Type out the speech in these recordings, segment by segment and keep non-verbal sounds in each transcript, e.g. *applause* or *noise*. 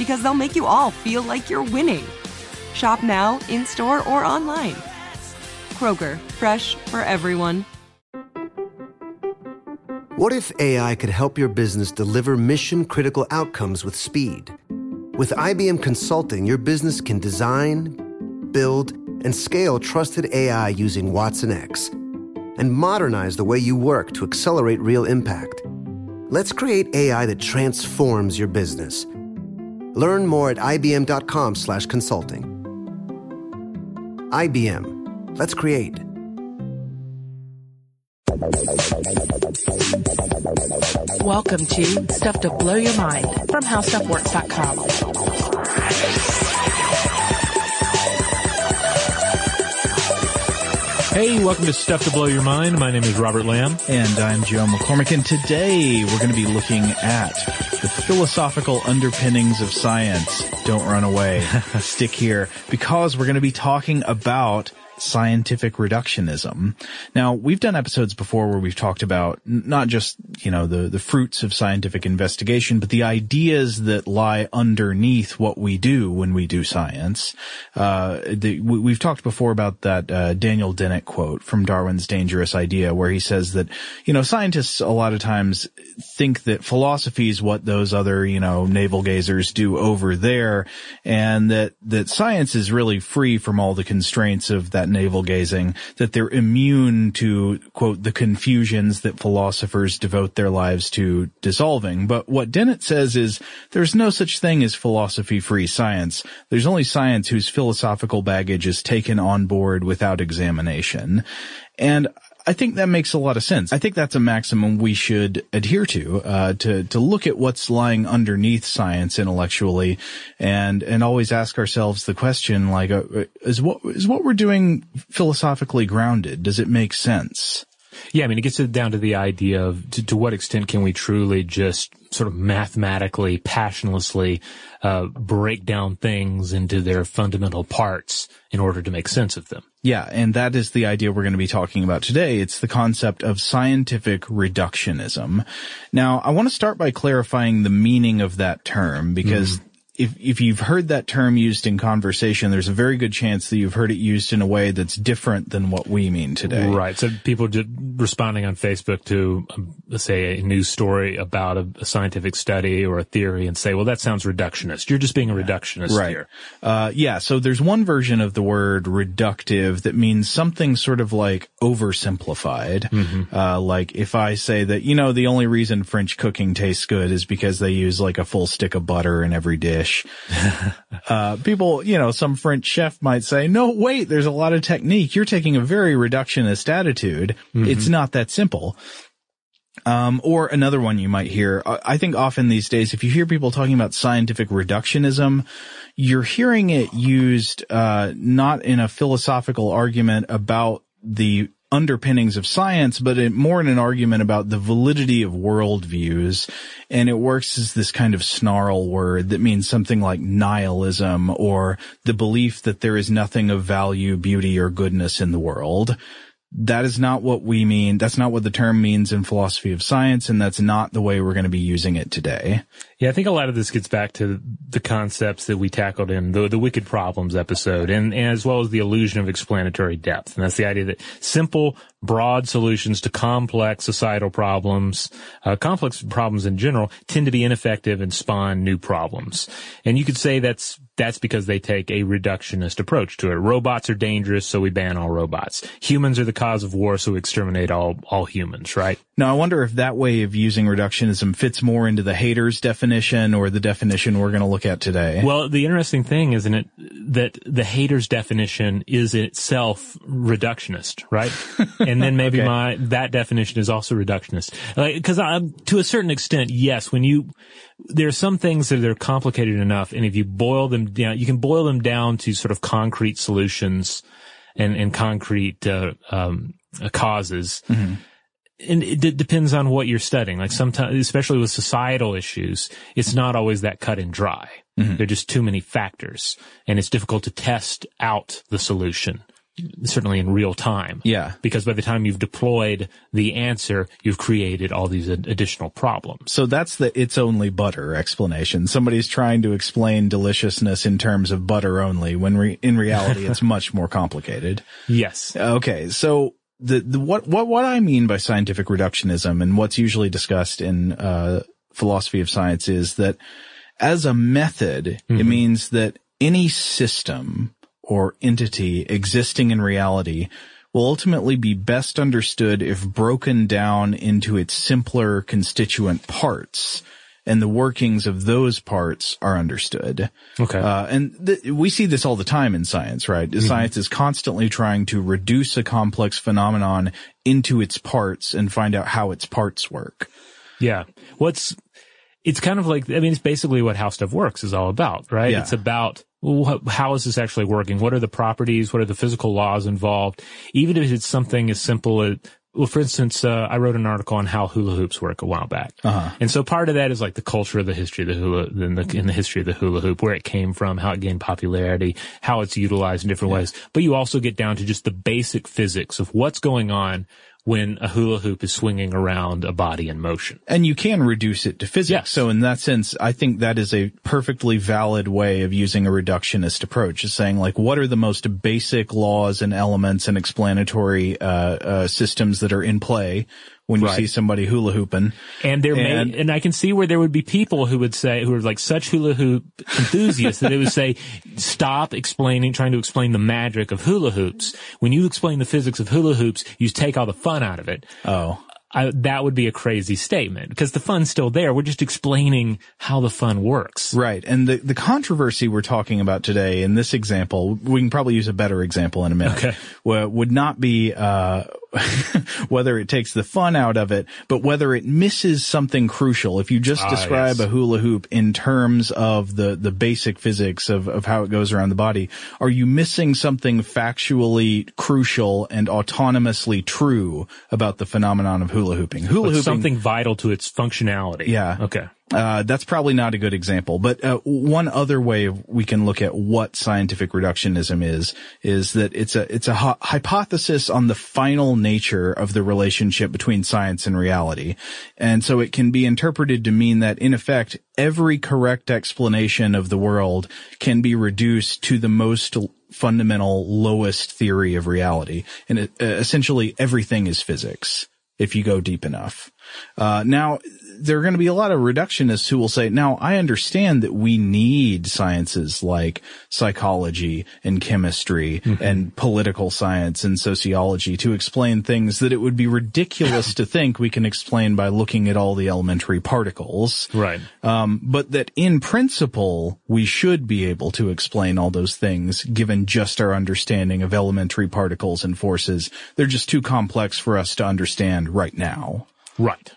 because they'll make you all feel like you're winning. Shop now, in store, or online. Kroger, fresh for everyone. What if AI could help your business deliver mission critical outcomes with speed? With IBM Consulting, your business can design, build, and scale trusted AI using watsonx and modernize the way you work to accelerate real impact. Let's create AI that transforms your business. Learn more at ibm.com/consulting. IBM. Let's create. Welcome to Stuff to Blow Your Mind from HowStuffWorks.com. Hey, welcome to Stuff to Blow Your Mind. My name is Robert Lamb. And I'm Joe McCormick. And today we're going to be looking at the philosophical underpinnings of science. Don't run away. *laughs* Stick here because we're going to be talking about scientific reductionism. Now, we've done episodes before where we've talked about not just, you know, the, the fruits of scientific investigation, but the ideas that lie underneath what we do when we do science. Uh, the, we, have talked before about that, uh, Daniel Dennett quote from Darwin's Dangerous Idea, where he says that, you know, scientists a lot of times think that philosophy is what those other, you know, navel gazers do over there, and that, that science is really free from all the constraints of that navel gazing, that they're immune to, quote, the confusions that philosophers devote their lives to dissolving. But what Dennett says is there's no such thing as philosophy free science. There's only science whose philosophical baggage is taken on board without examination. And I think that makes a lot of sense. I think that's a maximum we should adhere to, uh, to, to look at what's lying underneath science intellectually and, and always ask ourselves the question, like, uh, is what, is what we're doing philosophically grounded? Does it make sense? Yeah, I mean, it gets down to the idea of to, to what extent can we truly just sort of mathematically, passionlessly uh, break down things into their fundamental parts in order to make sense of them. Yeah, and that is the idea we're going to be talking about today. It's the concept of scientific reductionism. Now, I want to start by clarifying the meaning of that term because mm if if you've heard that term used in conversation, there's a very good chance that you've heard it used in a way that's different than what we mean today. Right. So people just responding on Facebook to, um, say, a news story about a, a, scientific study or a theory and say, "Well, that sounds reductionist. You're just being a reductionist right. here." Uh, yeah. So there's one version of the word reductive that means something sort of like oversimplified. Mm-hmm. Uh, like if I say that you know the only reason French cooking tastes good is because they use like a full stick of butter in every dish uh, people, you know, some French chef might say, no, wait, there's a lot of technique. You're taking a very reductionist attitude. Mm-hmm. It's not that simple. Um, or another one you might hear. I think often these days, if you hear people talking about scientific reductionism, you're hearing it used, uh, not in a philosophical argument about the underpinnings of science, but it, more in an argument about the validity of worldviews. And it works as this kind of snarl word that means something like nihilism or the belief that there is nothing of value, beauty, or goodness in the world that is not what we mean. That's not what the term means in philosophy of science, and that's not the way we're going to be using it today. Yeah, I think a lot of this gets back to the concepts that we tackled in the the wicked problems episode, and, and as well as the illusion of explanatory depth, and that's the idea that simple, broad solutions to complex societal problems, uh, complex problems in general, tend to be ineffective and spawn new problems. And you could say that's that's because they take a reductionist approach to it. Robots are dangerous, so we ban all robots. Humans are the cause of war, so we exterminate all, all humans, right? Now, I wonder if that way of using reductionism fits more into the haters definition or the definition we're going to look at today. Well, the interesting thing, isn't it, that the haters definition is itself reductionist, right? *laughs* and then maybe Okay. my, that definition is also reductionist. Like, cause I'm, to a certain extent, yes, when you, there are some things that are complicated enough, and if you boil them down, you can boil them down to sort of concrete solutions and, and concrete, uh, um, uh, causes. And it d- depends on what you're studying. Like sometimes, especially with societal issues, it's not always that cut and dry. Mm-hmm. There are just too many factors and it's difficult to test out the solution, certainly in real time. Yeah. Because by the time you've deployed the answer, you've created all these ad- additional problems. So that's the it's only butter explanation. Somebody's trying to explain deliciousness in terms of butter only when re- in reality it's *laughs* much more complicated. Yes. Okay, so the, the what what what I mean by scientific reductionism and what's usually discussed in uh, philosophy of science is that as a method, it means that any system or entity existing in reality will ultimately be best understood if broken down into its simpler constituent parts and the workings of those parts are understood. Okay. Uh, and th- we see this all the time in science, right? Science is constantly trying to reduce a complex phenomenon into its parts and find out how its parts work. Yeah. What's, it's kind of like, I mean, it's basically what How Stuff Works is all about, right? Yeah. It's about how is this actually working? What are the properties? What are the physical laws involved? Even if it's something as simple as, well, for instance, uh, I wrote an article on how hula hoops work a while back. Uh-huh. And so part of that is like the culture of the history of the hula, in the, in the history of the hula hoop, where it came from, how it gained popularity, how it's utilized in different ways. But you also get down to just the basic physics of what's going on when a hula hoop is swinging around a body in motion. And you can reduce it to physics. Yes. So in that sense, I think that is a perfectly valid way of using a reductionist approach, is saying like, what are the most basic laws and elements and explanatory, uh, uh, systems that are in play when you Right. see somebody hula hooping? And there And- may, and I can see where there would be people who would say, who are like such hula hoop enthusiasts that they would say, stop explaining, trying to explain the magic of hula hoops. When you explain the physics of hula hoops, you take all the fun out of it. Oh. I, that would be a crazy statement because the fun's still there. We're just explaining how the fun works. Right. And the, the controversy we're talking about today in this example, we can probably use a better example in a minute. Okay. Well, would not be, uh, *laughs* whether it takes the fun out of it, but whether it misses something crucial. If you just Ah, describe yes. a hula hoop in terms of the, the basic physics of, of how it goes around the body, are you missing something factually crucial and autonomously true about the phenomenon of hula hooping? Hula hooping. something vital to its functionality. Yeah. Okay. Uh, that's probably not a good example, but uh, one other way we can look at what scientific reductionism is is that it's a it's a hy- hypothesis on the final nature of the relationship between science and reality, and so it can be interpreted to mean that in effect every correct explanation of the world can be reduced to the most fundamental lowest theory of reality, and it, uh, essentially everything is physics if you go deep enough. Uh, now, there are going to be a lot of reductionists who will say, now I understand that we need sciences like psychology and chemistry and political science and sociology to explain things that it would be ridiculous *laughs* to think we can explain by looking at all the elementary particles. Right. Um, but that in principle, we should be able to explain all those things given just our understanding of elementary particles and forces. They're just too complex for us to understand right now. Right.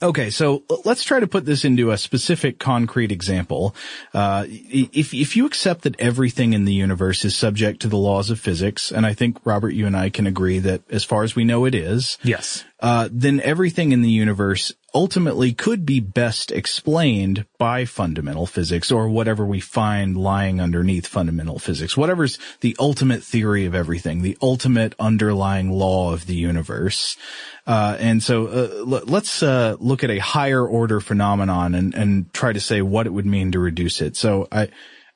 Okay, so let's try to put this into a specific concrete example. Uh, if, if you accept that everything in the universe is subject to the laws of physics, and I think Robert, you and I can agree that as far as we know it is, Yes. uh, then everything in the universe ultimately could be best explained by fundamental physics or whatever we find lying underneath fundamental physics. Whatever's the ultimate theory of everything, the ultimate underlying law of the universe. Uh, and so uh, l- let's uh, look at a higher order phenomenon and, and try to say what it would mean to reduce it. So I.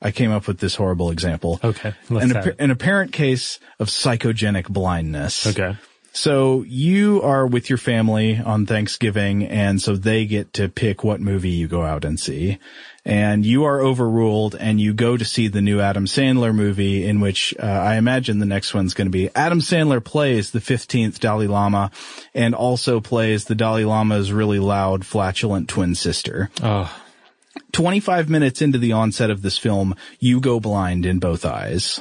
I came up with this horrible example. Okay, let's An, it. an apparent case of psychogenic blindness. Okay. So you are with your family on Thanksgiving and so they get to pick what movie you go out and see. And you are overruled and you go to see the new Adam Sandler movie in which uh, I imagine the next one's going to be Adam Sandler plays the 15th Dalai Lama and also plays the Dalai Lama's really loud flatulent twin sister. Oh, 25 minutes into the onset of this film, you go blind in both eyes.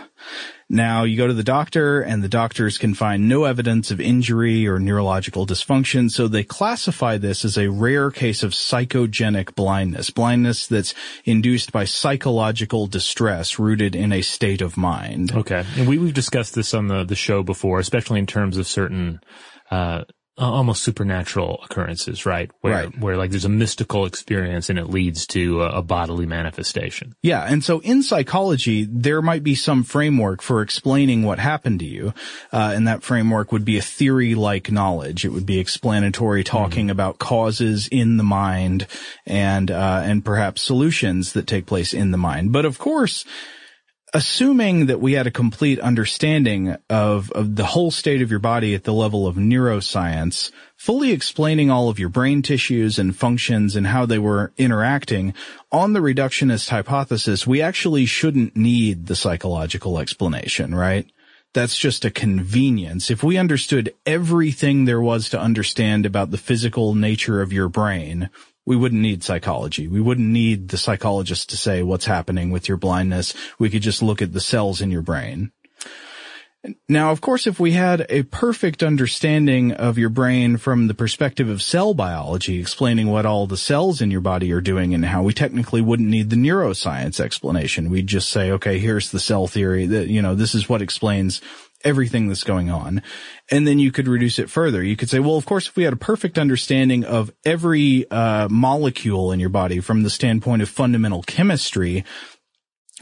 Now you go to the doctor and the doctors can find no evidence of injury or neurological dysfunction, so they classify this as a rare case of psychogenic blindness, blindness that's induced by psychological distress rooted in a state of mind. okay. And we, we've discussed this on the, the show before, especially in terms of certain, uh, almost supernatural occurrences, right? Where, Right. where like there's a mystical experience and it leads to a, a bodily manifestation. Yeah, and so in psychology, there might be some framework for explaining what happened to you, uh, and that framework would be a theory-like knowledge. It would be explanatory, talking about causes in the mind and uh, and perhaps solutions that take place in the mind. But of course, assuming that we had a complete understanding of, of the whole state of your body at the level of neuroscience, fully explaining all of your brain tissues and functions and how they were interacting, on the reductionist hypothesis, we actually shouldn't need the psychological explanation, right? That's just a convenience. If we understood everything there was to understand about the physical nature of your brain, we wouldn't need psychology. We wouldn't need the psychologist to say what's happening with your blindness. We could just look at the cells in your brain. Now, of course, if we had a perfect understanding of your brain from the perspective of cell biology, explaining what all the cells in your body are doing and how we technically wouldn't need the neuroscience explanation. We'd just say, okay, here's the cell theory that, you know, this is what explains everything that's going on. And then you could reduce it further. You could say, well, of course, if we had a perfect understanding of every uh, molecule in your body from the standpoint of fundamental chemistry,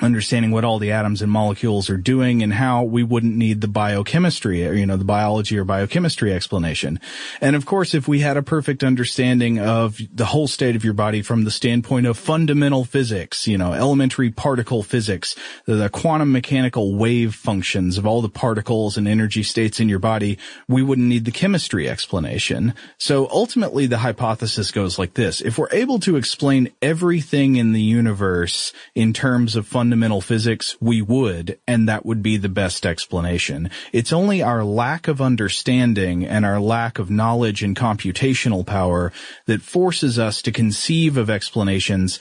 understanding what all the atoms and molecules are doing and how we wouldn't need the biochemistry or, you know, the biology or biochemistry explanation. And of course, if we had a perfect understanding of the whole state of your body from the standpoint of fundamental physics, you know, elementary particle physics, the, the quantum mechanical wave functions of all the particles and energy states in your body, we wouldn't need the chemistry explanation. So ultimately the hypothesis goes like this. If we're able to explain everything in the universe in terms of fundamental physics, we would, and that would be the best explanation. It's only our lack of understanding and our lack of knowledge and computational power that forces us to conceive of explanations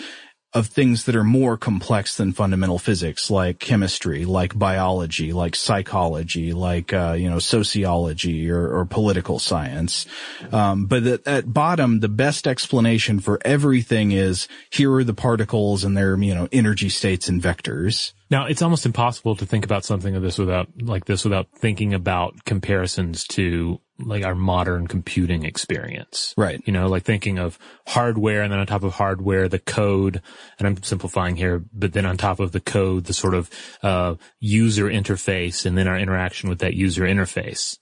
of things that are more complex than fundamental physics, like chemistry, like biology, like psychology, like uh, you know sociology or, or political science. Um, but at, at bottom, the best explanation for everything is here are the particles and their you know energy states and vectors. Now, it's almost impossible to think about something of this without, like this without thinking about comparisons to like our modern computing experience. Right. You know, like thinking of hardware and then on top of hardware, the code, and I'm simplifying here, but then on top of the code, the sort of, uh, user interface and then our interaction with that user interface.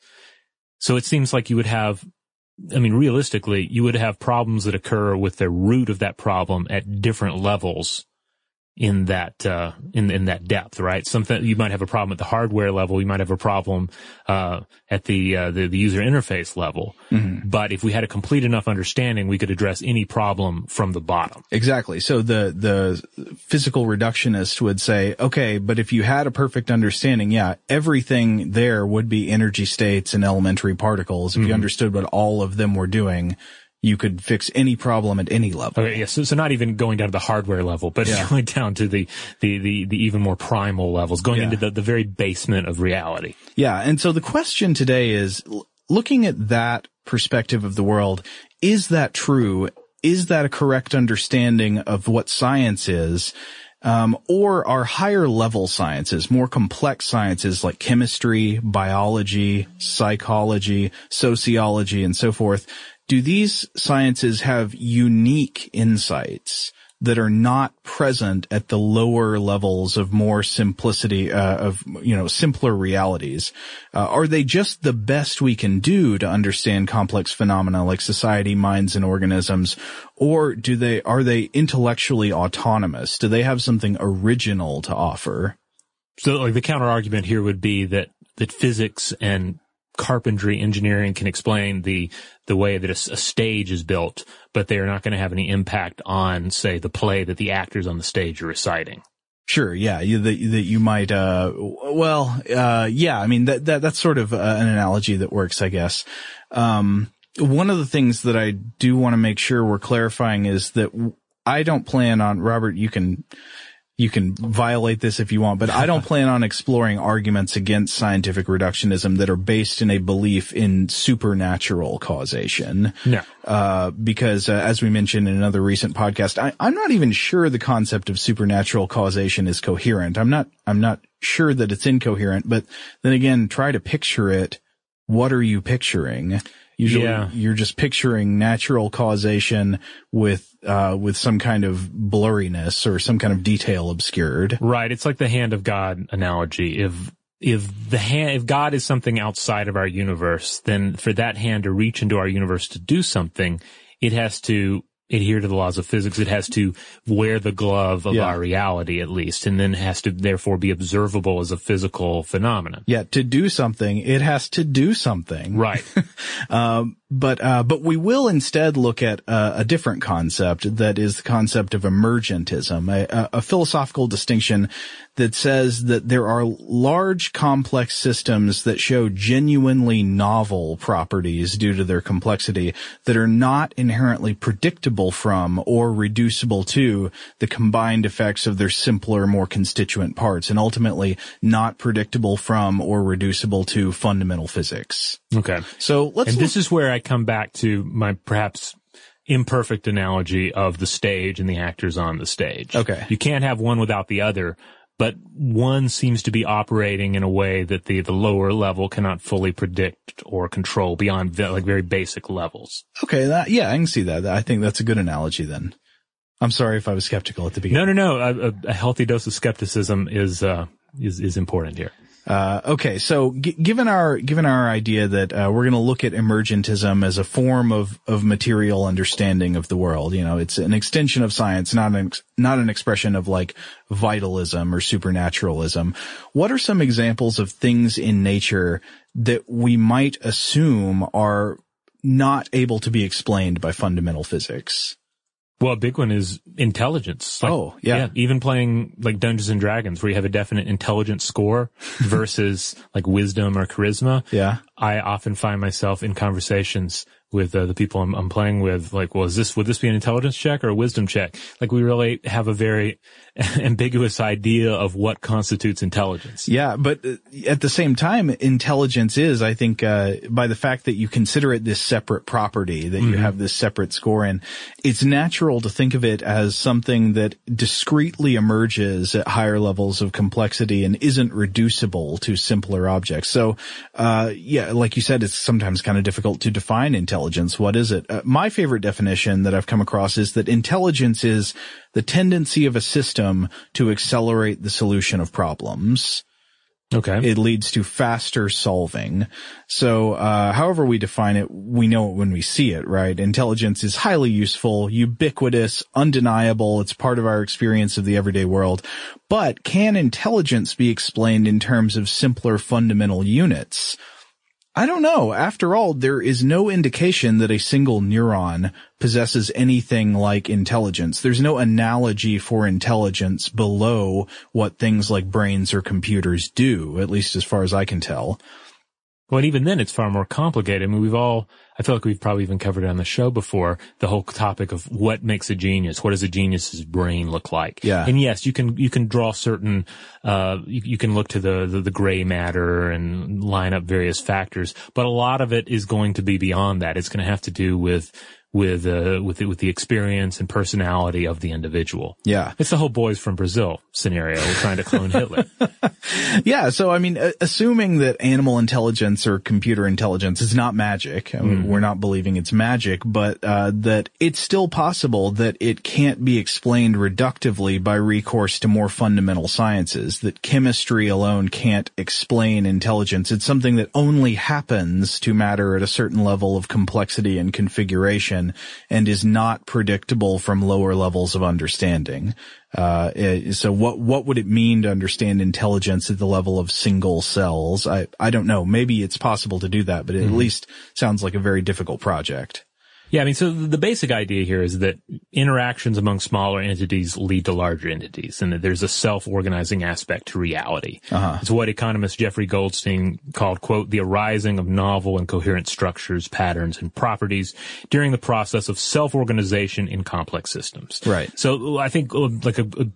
So it seems like you would have I mean, realistically, you would have problems that occur with the root of that problem at different levels in that uh, in in that depth, right? Something you might have a problem at the hardware level, you might have a problem uh, at the, uh, the the user interface level. But if we had a complete enough understanding, we could address any problem from the bottom. Exactly. So the, the physical reductionist would say, okay, but if you had a perfect understanding, yeah, everything there would be energy states and elementary particles. If you understood what all of them were doing, you could fix any problem at any level. Okay, yeah, so, so not even going down to the hardware level, but Yeah. *laughs* going down to the, the, the, the even more primal levels, going Yeah. into the, the very basement of reality. Yeah. And so the question today is looking at that perspective of the world. Is that true? Is that a correct understanding of what science is? Um, or are higher level sciences, more complex sciences like chemistry, biology, psychology, sociology, and so forth, do these sciences have unique insights that are not present at the lower levels of more simplicity, uh, of, you know, simpler realities? Uh, are they just the best we can do to understand complex phenomena like society, minds, and organisms? Or do they, are they intellectually autonomous? Do they have something original to offer? So like the counter argument here would be that, that physics and carpentry engineering can explain the the way that a, a stage is built, but they are not going to have any impact on, say, the play that the actors on the stage are reciting. Sure. Yeah. You, that, that you might, uh, well, uh, yeah. I mean, that, that, that's sort of uh, an analogy that works, I guess. Um, one of the things that I do want to make sure we're clarifying is that I don't plan on, Robert, you can, you can violate this if you want, but I don't *laughs* plan on exploring arguments against scientific reductionism that are based in a belief in supernatural causation. No. Uh, because uh, as we mentioned in another recent podcast, I, I'm not even sure the concept of supernatural causation is coherent. I'm not, I'm not sure that it's incoherent, but then again, try to picture it. What are you picturing? Usually Yeah. you're just picturing natural causation with, uh, with some kind of blurriness or some kind of detail obscured. Right. It's like the hand of God analogy. If, if the hand, if God is something outside of our universe, then for that hand to reach into our universe to do something, it has to adhere to the laws of physics. It has to wear the glove of Yeah. our reality at least, and then has to therefore be observable as a physical phenomenon. Yeah, to do something, it has to do something. Right. *laughs* Um, but uh, but we will instead look at uh, a different concept that is the concept of emergentism, a, a philosophical distinction that says that there are large complex systems that show genuinely novel properties due to their complexity that are not inherently predictable from or reducible to the combined effects of their simpler, more constituent parts, and ultimately not predictable from or reducible to fundamental physics. Okay. So let's and look- this is where I come back to my perhaps imperfect analogy of the stage and the actors on the stage. Okay. You can't have one without the other, but one seems to be operating in a way that the, the lower level cannot fully predict or control beyond like very basic levels. Okay, that, yeah, I can see that. I think that's a good analogy then. I'm sorry if I was skeptical at the beginning. No, no, no. A, a, a healthy dose of skepticism is, uh, is, is important here. Uh, okay, so g- given our given our idea that uh, we're going to look at emergentism as a form of of material understanding of the world, you know, it's an extension of science, not an ex- not an expression of like vitalism or supernaturalism. What are some examples of things in nature that we might assume are not able to be explained by fundamental physics? Well, a big one is intelligence. Like, Oh, yeah. Even playing like Dungeons and Dragons where you have a definite intelligence score *laughs* versus like wisdom or charisma. Yeah. I often find myself in conversations with uh, the people I'm, I'm playing with, like, well, is this, would this be an intelligence check or a wisdom check? Like, we really have a very *laughs* ambiguous idea of what constitutes intelligence. Yeah, but uh, at the same time, intelligence is, I think, uh, by the fact that you consider it this separate property, that you have this separate score in, it's natural to think of it as something that discreetly emerges at higher levels of complexity and isn't reducible to simpler objects. So, uh, yeah, like you said, it's sometimes kind of difficult to define intelligence. What is it? Uh, my favorite definition that I've come across is that intelligence is the tendency of a system to accelerate the solution of problems Okay. it leads to faster solving. So, uh, however we define it, we know it when we see it, right? Intelligence is highly useful, ubiquitous, undeniable. It's part of our experience of the everyday world. But can intelligence be explained in terms of simpler fundamental units? I don't know. After all, there is no indication that a single neuron possesses anything like intelligence. There's no analogy for intelligence below what things like brains or computers do, at least as far as I can tell. Well, and even then, it's far more complicated. I mean, we've all, I feel like we've probably even covered it on the show before, the whole topic of what makes a genius. What does a genius's brain look like? Yeah. And yes, you can, you can draw certain, uh, you, you can look to the, the, the gray matter and line up various factors, but a lot of it is going to be beyond that. It's going to have to do with, with, uh, with the, with the experience and personality of the individual. Yeah. It's the whole boys from Brazil scenario trying to clone Hitler. *laughs* Yeah. So, I mean, uh, assuming that animal intelligence or computer intelligence is not magic, I mean, we're not believing it's magic, but, uh, that it's still possible that it can't be explained reductively by recourse to more fundamental sciences, that chemistry alone can't explain intelligence. It's something that only happens to matter at a certain level of complexity and configuration and is not predictable from lower levels of understanding. Uh, eh, so what, what would it mean to understand intelligence at the level of single cells? I, I don't know. Maybe it's possible to do that, but it at least sounds like a very difficult project. Yeah, I mean, so the basic idea here is that interactions among smaller entities lead to larger entities, and that there's a self-organizing aspect to reality. It's what economist Jeffrey Goldstein called, quote, the arising of novel and coherent structures, patterns, and properties during the process of self-organization in complex systems. Right. So I think uh, like a, a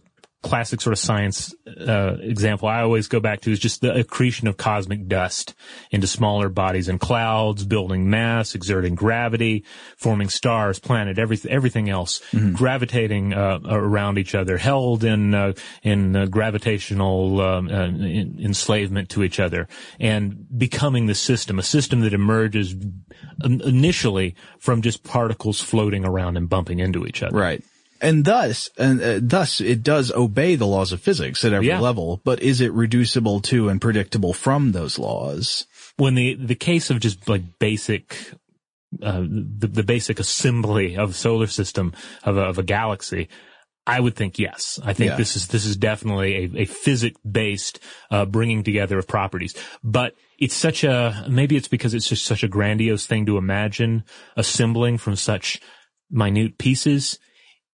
classic sort of science uh, example I always go back to is just the accretion of cosmic dust into smaller bodies and clouds, building mass, exerting gravity, forming stars, planet, everything, everything else, gravitating uh, around each other, held in uh, in uh, gravitational um, uh, in, enslavement to each other, and becoming the system, a system that emerges initially from just particles floating around and bumping into each other. Right. And thus, and uh, thus it does obey the laws of physics at every Yeah. level, but is it reducible to and predictable from those laws? when the the case of just like basic uh, the the basic assembly of a solar system of a, of a galaxy I would think yes. I think Yeah. this is this is definitely a, a physics based uh, bringing together of properties. But it's such a maybe it's because it's just such a grandiose thing to imagine assembling from such minute pieces.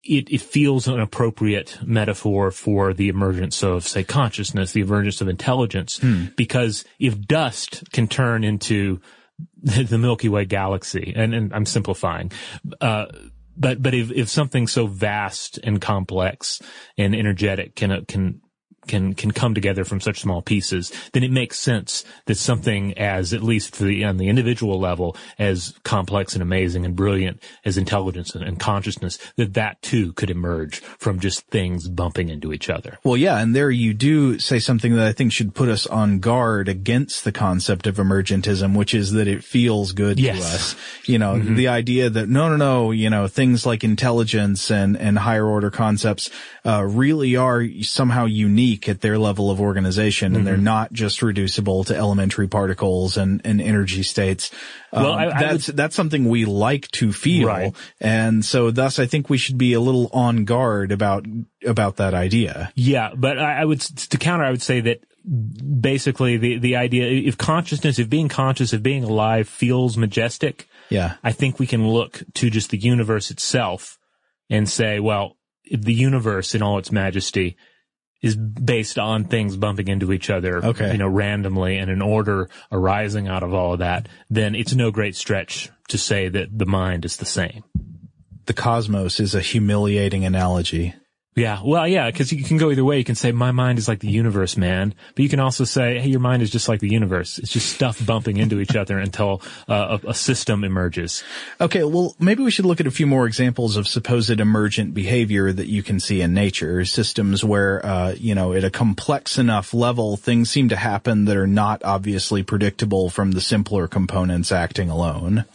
It, it feels an appropriate metaphor for the emergence of, say, consciousness, the emergence of intelligence, because if dust can turn into *laughs* the Milky Way galaxy, and, and I'm simplifying, uh, but but if if something so vast and complex and energetic can uh, can can can come together from such small pieces, then it makes sense that something as at least for the on the individual level as complex and amazing and brilliant as intelligence and, and consciousness that that too could emerge from just things bumping into each other. Well, yeah, and there you do say something that I think should put us on guard against the concept of emergentism, which is that it feels good Yes. to us. You know, the idea that no, no, no, you know, things like intelligence and, and higher order concepts, uh, really are somehow unique at their level of organization and they're not just reducible to elementary particles and, and energy states. Well, Um, I- I that's, that's something we like to feel. Right. And so thus I think we should be a little on guard about, about that idea. Yeah, but I, I would to counter. I would say that basically the the idea if consciousness, if being conscious, of being alive feels majestic, Yeah. I think we can look to just the universe itself and say, well, the universe in all its majesty is based on things bumping into each other, Okay. you know, randomly and an order arising out of all of that, then it's no great stretch to say that the mind is the same. the cosmos is a humiliating analogy. Yeah, well, yeah, because you can go either way. You can say my mind is like the universe, man, but you can also say, hey, your mind is just like the universe. It's just stuff bumping into each other until uh, a, a system emerges. Okay, well, maybe we should look at a few more examples of supposed emergent behavior that you can see in nature. Systems where, uh, you know, at a complex enough level, things seem to happen that are not obviously predictable from the simpler components acting alone.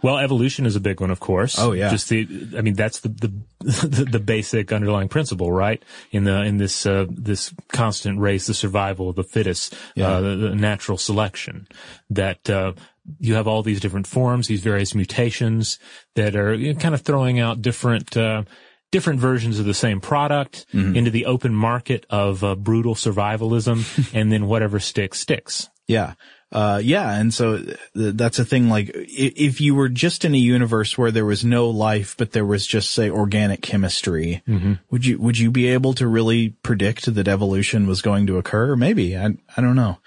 Well, evolution is a big one, of course. Oh, yeah. Just the, I mean, that's the *laughs* the the, basic underlying principle, right? In the in this uh, this constant race, the survival of the fittest, Yeah. uh, the, the natural selection, that uh, you have all these different forms, these various mutations that are you know, kind of throwing out different. Uh, Different versions of the same product Mm-hmm. into the open market of uh, brutal survivalism, *laughs* and then whatever sticks sticks. Yeah. Uh, yeah. And so th- that's a thing like if you were just in a universe where there was no life, but there was just say organic chemistry, would you, would you be able to really predict that evolution was going to occur? Maybe. I, I don't know.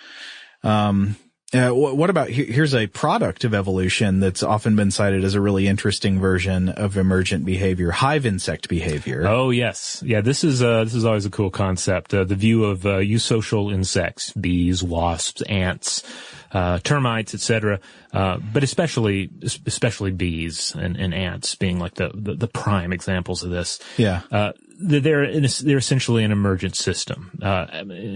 Um, Uh, what about here's a product of evolution that's often been cited as a really interesting version of emergent behavior, hive insect behavior. Oh yes, yeah. This is uh, this is always a cool concept. Uh, the view of uh, eusocial insects, bees, wasps, ants, uh, termites, etc. Uh, but especially especially bees and, and ants being like the, the, the prime examples of this. Yeah. They're in a, they're essentially an emergent system. Uh,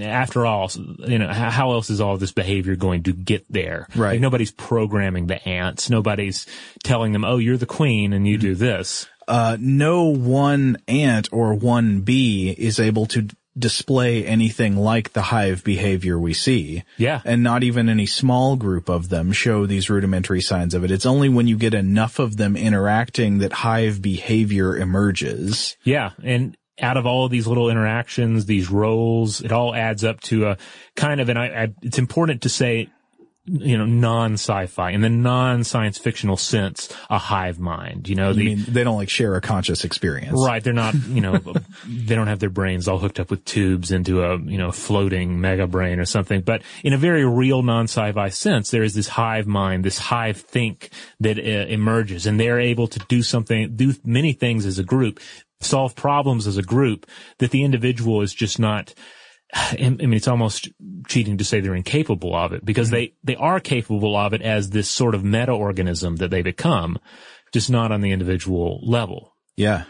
after all, you know, how else is all this behavior going to get there? Right. Like nobody's programming the ants. Nobody's telling them, "Oh, you're the queen and you do this." Uh, no one ant or one bee is able to display anything like the hive behavior we see. Yeah. And not even any small group of them show these rudimentary signs of it. It's only when you get enough of them interacting that hive behavior emerges. Yeah, and out of all of these little interactions, these roles, it all adds up to a kind of, and I, I it's important to say, you know, non-sci-fi in the non-science fictional sense, a hive mind. You know, the mean, they don't like share a conscious experience. Right. They're not, you know, *laughs* they don't have their brains all hooked up with tubes into a, you know, floating mega brain or something. But in a very real non-sci-fi sense, there is this hive mind, this hive think that uh, emerges and they're able to do something, do many things as a group, solve problems as a group that the individual is just not, *sighs* I mean, it's almost cheating to say they're incapable of it because mm-hmm. they, they are capable of it as this sort of meta organism that they become, just not on the individual level. Yeah.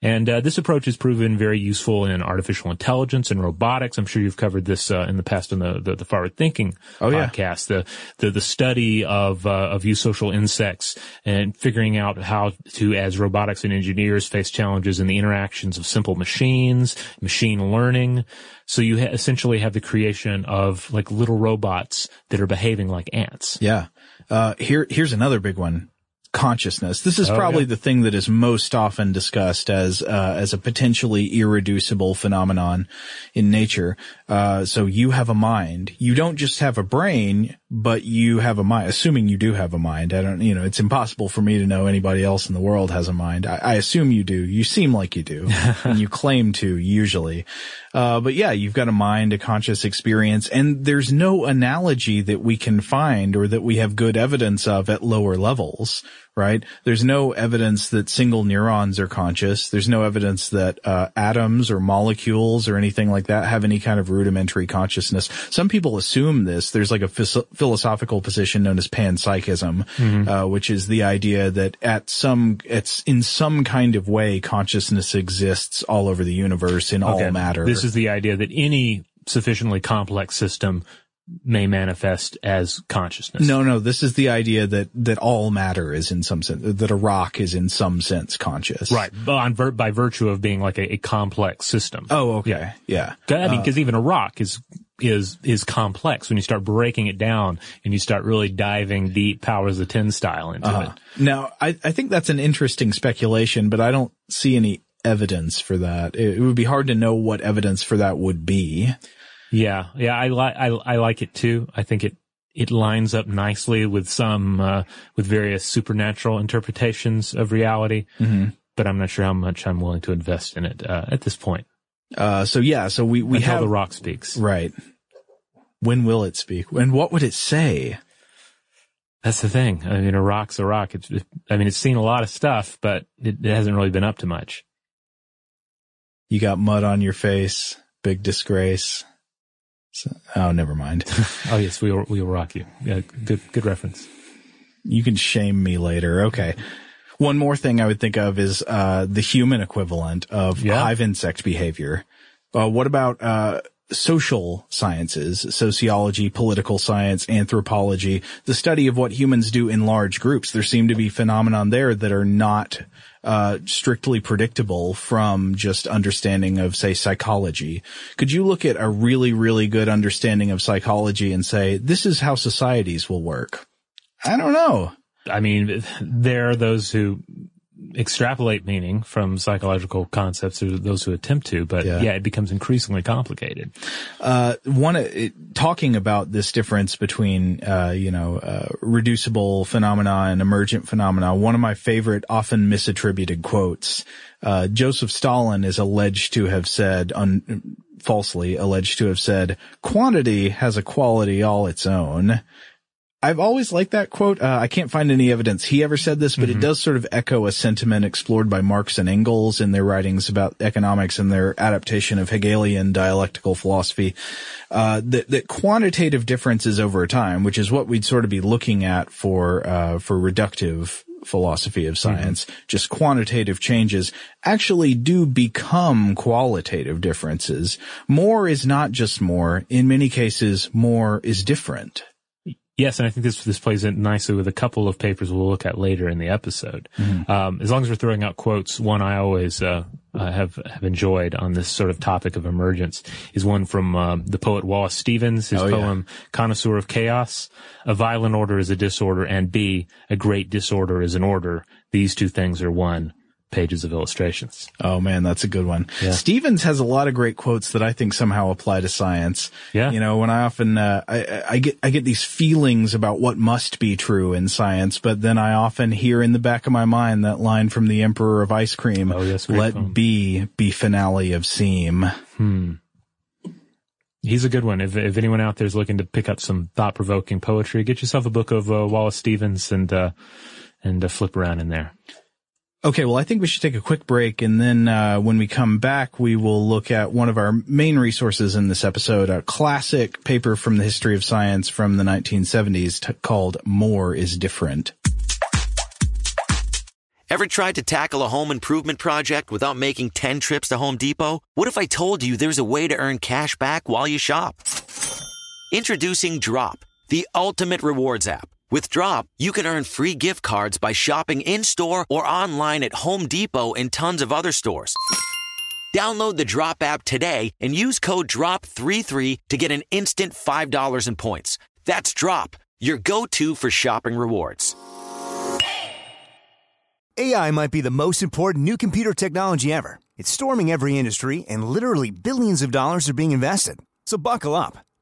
And uh, this approach has proven very useful in artificial intelligence and robotics. I'm sure you've covered this uh, in the past in the the, the forward thinking Oh, yeah. podcast. The the the study of uh, of eusocial insects and figuring out how to, as robotics and engineers, face challenges in the interactions of simple machines, machine learning. So you ha- essentially have the creation of like little robots that are behaving like ants. Yeah. Uh, here, here's another big one. Consciousness. This is Oh, probably yeah. the thing that is most often discussed as, uh, as a potentially irreducible phenomenon in nature. Uh, so you have a mind. You don't just have a brain, but you have a mind, assuming you do have a mind. I don't, you know, it's impossible for me to know anybody else in the world has a mind. I, I assume you do. You seem like you do. *laughs* and you claim to usually. Uh, but yeah, you've got a mind, a conscious experience, and there's no analogy that we can find or that we have good evidence of at lower levels, right? There's no evidence that single neurons are conscious. There's no evidence that, uh, atoms or molecules or anything like that have any kind of rudimentary consciousness. Some people assume this. There's like a phys- philosophical position known as panpsychism, uh, which is the idea that at some, it's in some kind of way consciousness exists all over the universe in all matter. This is the idea that any sufficiently complex system may manifest as consciousness. No, no, this is the idea that, that all matter is in some sense, that a rock is in some sense conscious. Right, on by virtue of being like a, a complex system. Oh, okay. Yeah. 'Cause, I mean, Uh, because even a rock is is is complex when you start breaking it down and you start really diving deep powers of ten style into uh-huh. it. Now, I, I think that's an interesting speculation, but I don't see any evidence for that. It, it would be hard to know what evidence for that would be. Yeah, yeah, I like I I like it too. I think it it lines up nicely with some uh, with various supernatural interpretations of reality. Mhm. But I'm not sure how much I'm willing to invest in it uh, at this point. Uh, so yeah, so we, we until have, the rock speaks. right. When will it speak? And what would it say? That's the thing. I mean, a rock's a rock. It's, it, I mean, it's seen a lot of stuff, but it, it hasn't really been up to much. You got mud on your face, big disgrace. So, oh, never mind. *laughs* *laughs* Oh yes, we will, we will rock you. Yeah, good, good reference. You can shame me later. Okay. One more thing I would think of is, uh, the human equivalent of Yeah. hive insect behavior. Uh, what about, uh, social sciences, sociology, political science, anthropology, the study of what humans do in large groups? There seem to be phenomenon there that are not, uh, strictly predictable from just understanding of, say, psychology. Could you look at a really, really good understanding of psychology and say, this is how societies will work? I don't know. I mean, there are those who extrapolate meaning from psychological concepts or those who attempt to, but Yeah. yeah, it becomes increasingly complicated. Uh, one, uh, it, talking about this difference between, uh, you know, uh, reducible phenomena and emergent phenomena, one of my favorite, often misattributed quotes, uh, Joseph Stalin is alleged to have said on, falsely alleged to have said, quantity has a quality all its own. I've always liked that quote. Uh, I can't find any evidence he ever said this, but mm-hmm. it does sort of echo a sentiment explored by Marx and Engels in their writings about economics and their adaptation of Hegelian dialectical philosophy. Uh, that, that quantitative differences over time, which is what we'd sort of be looking at for, uh, for reductive philosophy of mm-hmm. science, mm-hmm. just quantitative changes actually do become qualitative differences. More is not just more. In many cases, more is different. Yes, and I think this this plays in nicely with a couple of papers we'll look at later in the episode. Mm-hmm. Um, as long as we're throwing out quotes, one I always uh, uh, have have enjoyed on this sort of topic of emergence is one from uh, the poet Wallace Stevens, his oh, poem yeah. "Connoisseur of Chaos." A violent order is a disorder, and B, a great disorder is an order. These two things are one pages of illustrations. Oh man, that's a good one. Yeah. Stevens has a lot of great quotes that I think somehow apply to science. Yeah. You know, when I often, uh, I, I get, I get these feelings about what must be true in science, but then I often hear in the back of my mind that line from the Emperor of Ice Cream. Oh yes. Let poem. be be finale of seem. Hmm. He's a good one. If, if anyone out there is looking to pick up some thought provoking poetry, get yourself a book of uh, Wallace Stevens and, uh, and uh, flip around in there. Okay, well, I think we should take a quick break, and then uh, when we come back, we will look at one of our main resources in this episode, a classic paper from the history of science from the 1970s t- called "More is Different." Ever tried to tackle a home improvement project without making 10 trips to Home Depot? What if I told you there's a way to earn cash back while you shop? Introducing Drop, the ultimate rewards app. With Drop, you can earn free gift cards by shopping in store or online at Home Depot and tons of other stores. Download the Drop app today and use code DROP33 to get an instant $5 in points. That's Drop, your go to for shopping rewards. AI might be the most important new computer technology ever. It's storming every industry, and literally billions of dollars are being invested. So buckle up.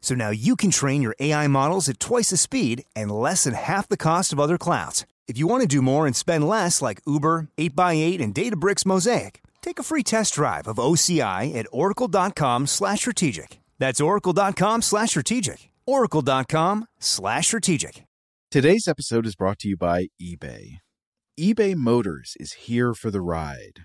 So now you can train your AI models at twice the speed and less than half the cost of other clouds. If you want to do more and spend less like Uber, 8x8, and Databricks Mosaic, take a free test drive of OCI at oracle.com slash strategic. That's oracle.com slash strategic. oracle.com slash strategic. Today's episode is brought to you by eBay. eBay Motors is here for the ride.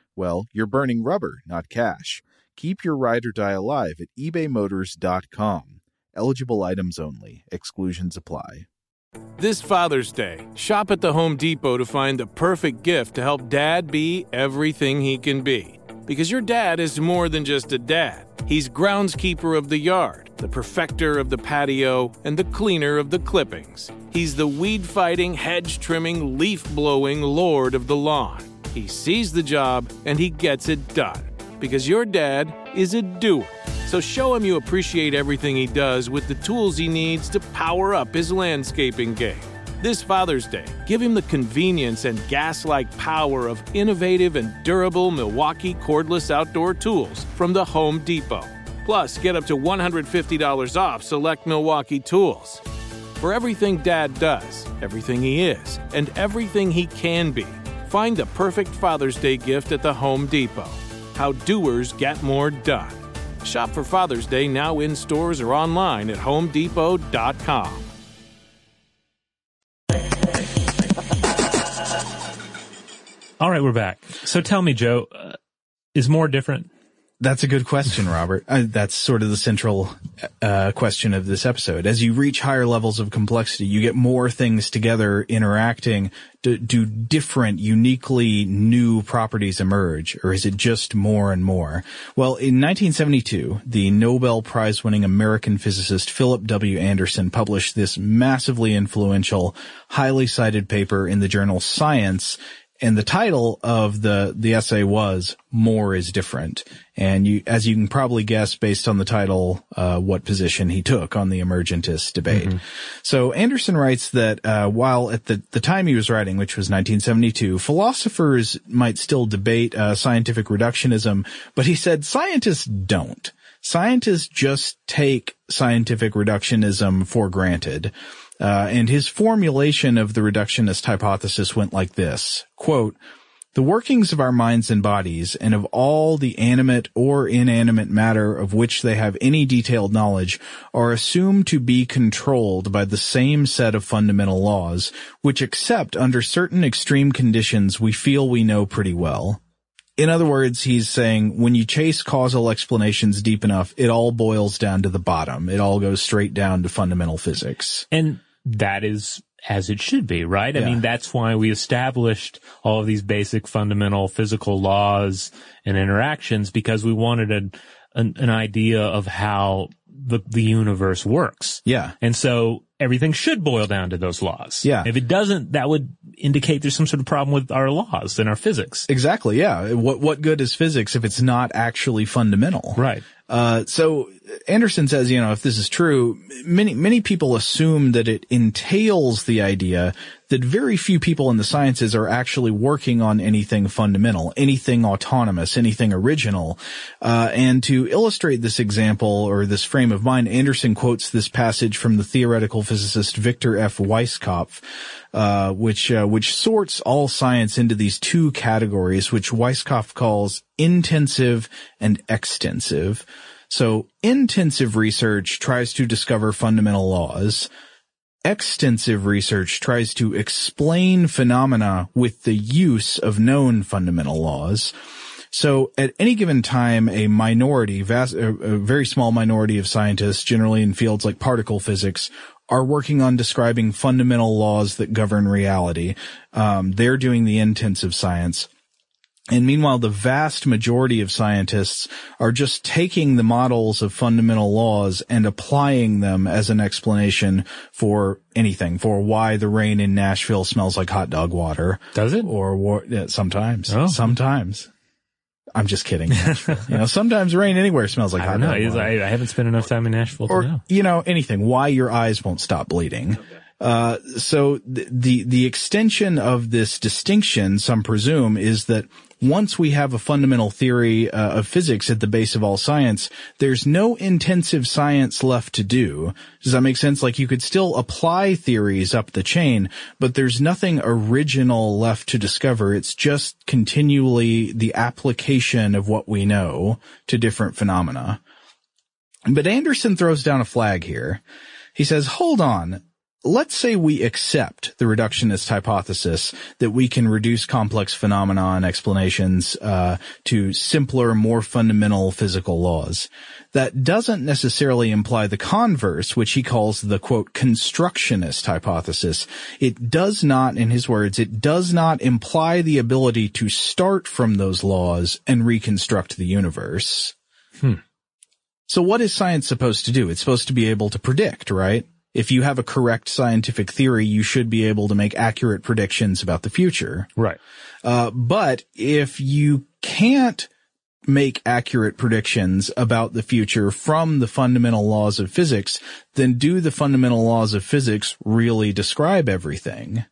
well, you're burning rubber, not cash. Keep your ride or die alive at ebaymotors.com. Eligible items only, exclusions apply. This Father's Day, shop at the Home Depot to find the perfect gift to help dad be everything he can be. Because your dad is more than just a dad. He's groundskeeper of the yard, the perfecter of the patio, and the cleaner of the clippings. He's the weed fighting, hedge trimming, leaf blowing lord of the lawn. He sees the job and he gets it done. Because your dad is a doer. So show him you appreciate everything he does with the tools he needs to power up his landscaping game. This Father's Day, give him the convenience and gas like power of innovative and durable Milwaukee cordless outdoor tools from the Home Depot. Plus, get up to $150 off select Milwaukee tools. For everything Dad does, everything he is, and everything he can be, Find the perfect Father's Day gift at the Home Depot. How doers get more done. Shop for Father's Day now in stores or online at homedepot.com. All right, we're back. So tell me, Joe, uh, is more different? That's a good question, Robert. Uh, that's sort of the central uh, question of this episode. As you reach higher levels of complexity, you get more things together interacting. Do, do different, uniquely new properties emerge, or is it just more and more? Well, in 1972, the Nobel Prize winning American physicist Philip W. Anderson published this massively influential, highly cited paper in the journal Science and the title of the the essay was "More is Different," and you, as you can probably guess, based on the title, uh, what position he took on the emergentist debate. Mm-hmm. So Anderson writes that uh, while at the the time he was writing, which was 1972, philosophers might still debate uh, scientific reductionism, but he said scientists don't. Scientists just take scientific reductionism for granted. Uh, and his formulation of the reductionist hypothesis went like this, quote, the workings of our minds and bodies and of all the animate or inanimate matter of which they have any detailed knowledge are assumed to be controlled by the same set of fundamental laws, which except under certain extreme conditions we feel we know pretty well. In other words, he's saying when you chase causal explanations deep enough, it all boils down to the bottom. It all goes straight down to fundamental physics. And that is as it should be, right? Yeah. I mean, that's why we established all of these basic fundamental physical laws and interactions because we wanted an, an, an idea of how the, the universe works. Yeah. And so everything should boil down to those laws. Yeah. If it doesn't, that would indicate there's some sort of problem with our laws and our physics. Exactly. Yeah. What, what good is physics if it's not actually fundamental? Right. Uh, so Anderson says, you know, if this is true, many, many people assume that it entails the idea that very few people in the sciences are actually working on anything fundamental, anything autonomous, anything original. Uh, and to illustrate this example or this frame of mind, Anderson quotes this passage from the theoretical physicist Victor F. Weisskopf, uh, which, uh, which sorts all science into these two categories, which Weisskopf calls intensive and extensive. So intensive research tries to discover fundamental laws. Extensive research tries to explain phenomena with the use of known fundamental laws. So at any given time, a minority, vast, a, very small minority of scientists, generally in fields like particle physics, are working on describing fundamental laws that govern reality. Um, they're doing the intensive science. And meanwhile, the vast majority of scientists are just taking the models of fundamental laws and applying them as an explanation for anything, for why the rain in Nashville smells like hot dog water. Does it? Or yeah, sometimes. Oh. Sometimes. I'm just kidding. *laughs* you know, sometimes rain anywhere smells like I hot know. dog water. I, I, haven't spent enough time in Nashville or, know. you know, anything. Why your eyes won't stop bleeding. Okay. Uh, so the, the, the extension of this distinction, some presume, is that once we have a fundamental theory uh, of physics at the base of all science, there's no intensive science left to do. Does that make sense? Like you could still apply theories up the chain, but there's nothing original left to discover. It's just continually the application of what we know to different phenomena. But Anderson throws down a flag here. He says, hold on let's say we accept the reductionist hypothesis that we can reduce complex phenomena and explanations uh, to simpler, more fundamental physical laws. That doesn't necessarily imply the converse, which he calls the quote constructionist hypothesis. It does not, in his words, it does not imply the ability to start from those laws and reconstruct the universe. Hmm. So what is science supposed to do? It's supposed to be able to predict, right? If you have a correct scientific theory, you should be able to make accurate predictions about the future. Right. Uh, but if you can't make accurate predictions about the future from the fundamental laws of physics, then do the fundamental laws of physics really describe everything?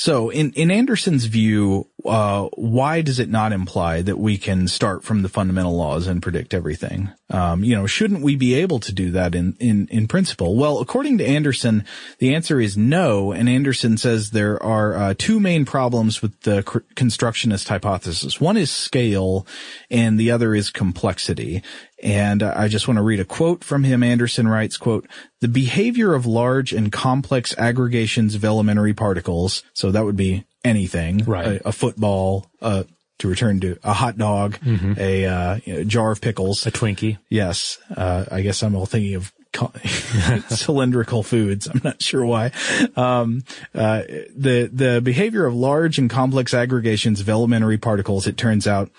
So in, in Anderson's view, uh, why does it not imply that we can start from the fundamental laws and predict everything? Um, you know, shouldn't we be able to do that in, in, in principle? Well, according to Anderson, the answer is no. And Anderson says there are uh, two main problems with the constructionist hypothesis. One is scale and the other is complexity. And I just want to read a quote from him. Anderson writes, quote, the behavior of large and complex aggregations of elementary particles. So that would be anything, right? A, a football, uh, to return to a hot dog, mm-hmm. a uh, you know, jar of pickles, a Twinkie. Yes, uh, I guess I'm all thinking of *laughs* cylindrical foods. I'm not sure why. Um, uh, the the behavior of large and complex aggregations of elementary particles, it turns out,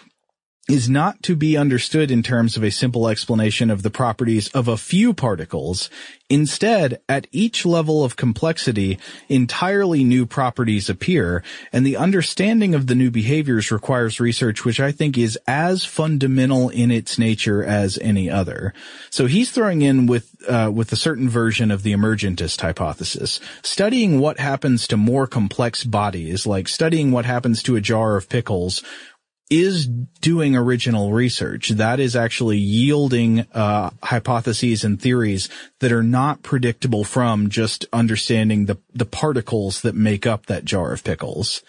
is not to be understood in terms of a simple explanation of the properties of a few particles. Instead, at each level of complexity, entirely new properties appear, and the understanding of the new behaviors requires research which I think is as fundamental in its nature as any other. So he's throwing in with, uh, with a certain version of the emergentist hypothesis. Studying what happens to more complex bodies, like studying what happens to a jar of pickles, is doing original research. That is actually yielding uh, hypotheses and theories that are not predictable from just understanding the the particles that make up that jar of pickles.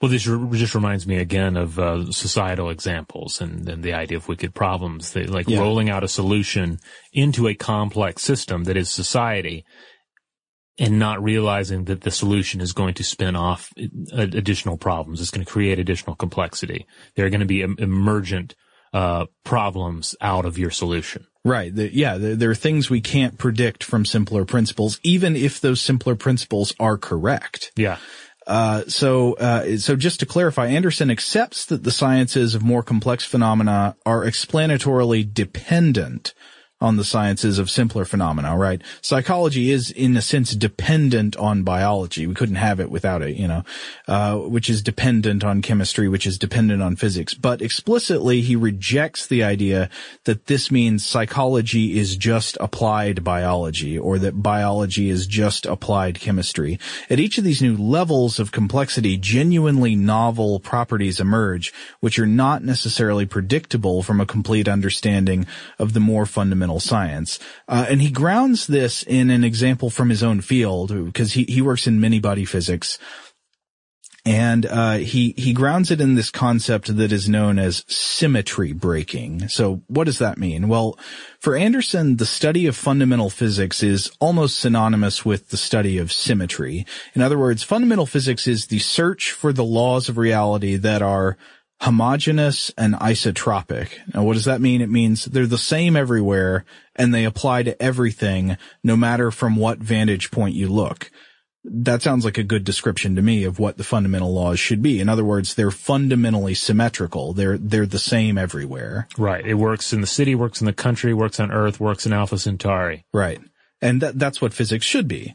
Well, this just reminds me again of uh, societal examples and, and, the idea of wicked problems, like yeah. rolling out a solution into a complex system that is society and not realizing that the solution is going to spin off additional problems. It's going to create additional complexity. There are going to be emergent uh, problems out of your solution. Right. The, yeah. The, there are things we can't predict from simpler principles, even if those simpler principles are correct. Yeah. Uh, so, uh, so just to clarify, Anderson accepts that the sciences of more complex phenomena are explanatorily dependent on the sciences of simpler phenomena, right? Psychology is in a sense dependent on biology. We couldn't have it without it, you know, uh, which is dependent on chemistry, which is dependent on physics. But explicitly, he rejects the idea that this means psychology is just applied biology or that biology is just applied chemistry. At each of these new levels of complexity, genuinely novel properties emerge, which are not necessarily predictable from a complete understanding of the more fundamental science. Uh, and he grounds this in an example from his own field because he, he works in many body physics. And uh, he he grounds it in this concept that is known as symmetry breaking. So what does that mean? Well, for Anderson, the study of fundamental physics is almost synonymous with the study of symmetry. In other words, fundamental physics is the search for the laws of reality that are homogeneous and isotropic. Now, what does that mean? It means they're the same everywhere and they apply to everything, no matter from what vantage point you look. That sounds like a good description to me of what the fundamental laws should be. In other words, they're fundamentally symmetrical. They're, they're the same everywhere. Right. It works in the city, works in the country, works on Earth, works in Alpha Centauri. Right. And that, that's what physics should be.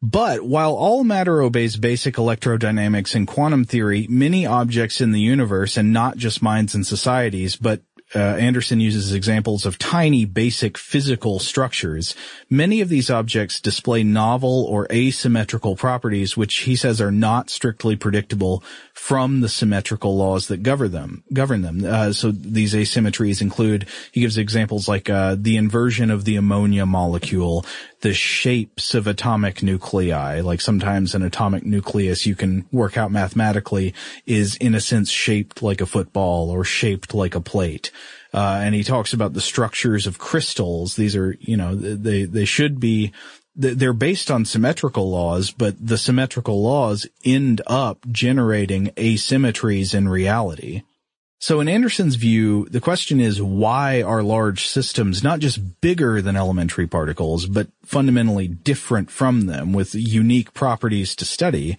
But while all matter obeys basic electrodynamics and quantum theory, many objects in the universe, and not just minds and societies, but uh, Anderson uses examples of tiny basic physical structures. Many of these objects display novel or asymmetrical properties, which he says are not strictly predictable from the symmetrical laws that govern them. Govern them. Uh, so these asymmetries include. He gives examples like uh, the inversion of the ammonia molecule, the shapes of atomic nuclei. Like sometimes an atomic nucleus you can work out mathematically is in a sense shaped like a football or shaped like a plate. Uh, and he talks about the structures of crystals. These are, you know, they, they should be, they're based on symmetrical laws, but the symmetrical laws end up generating asymmetries in reality. So in Anderson's view, the question is why are large systems not just bigger than elementary particles, but fundamentally different from them with unique properties to study?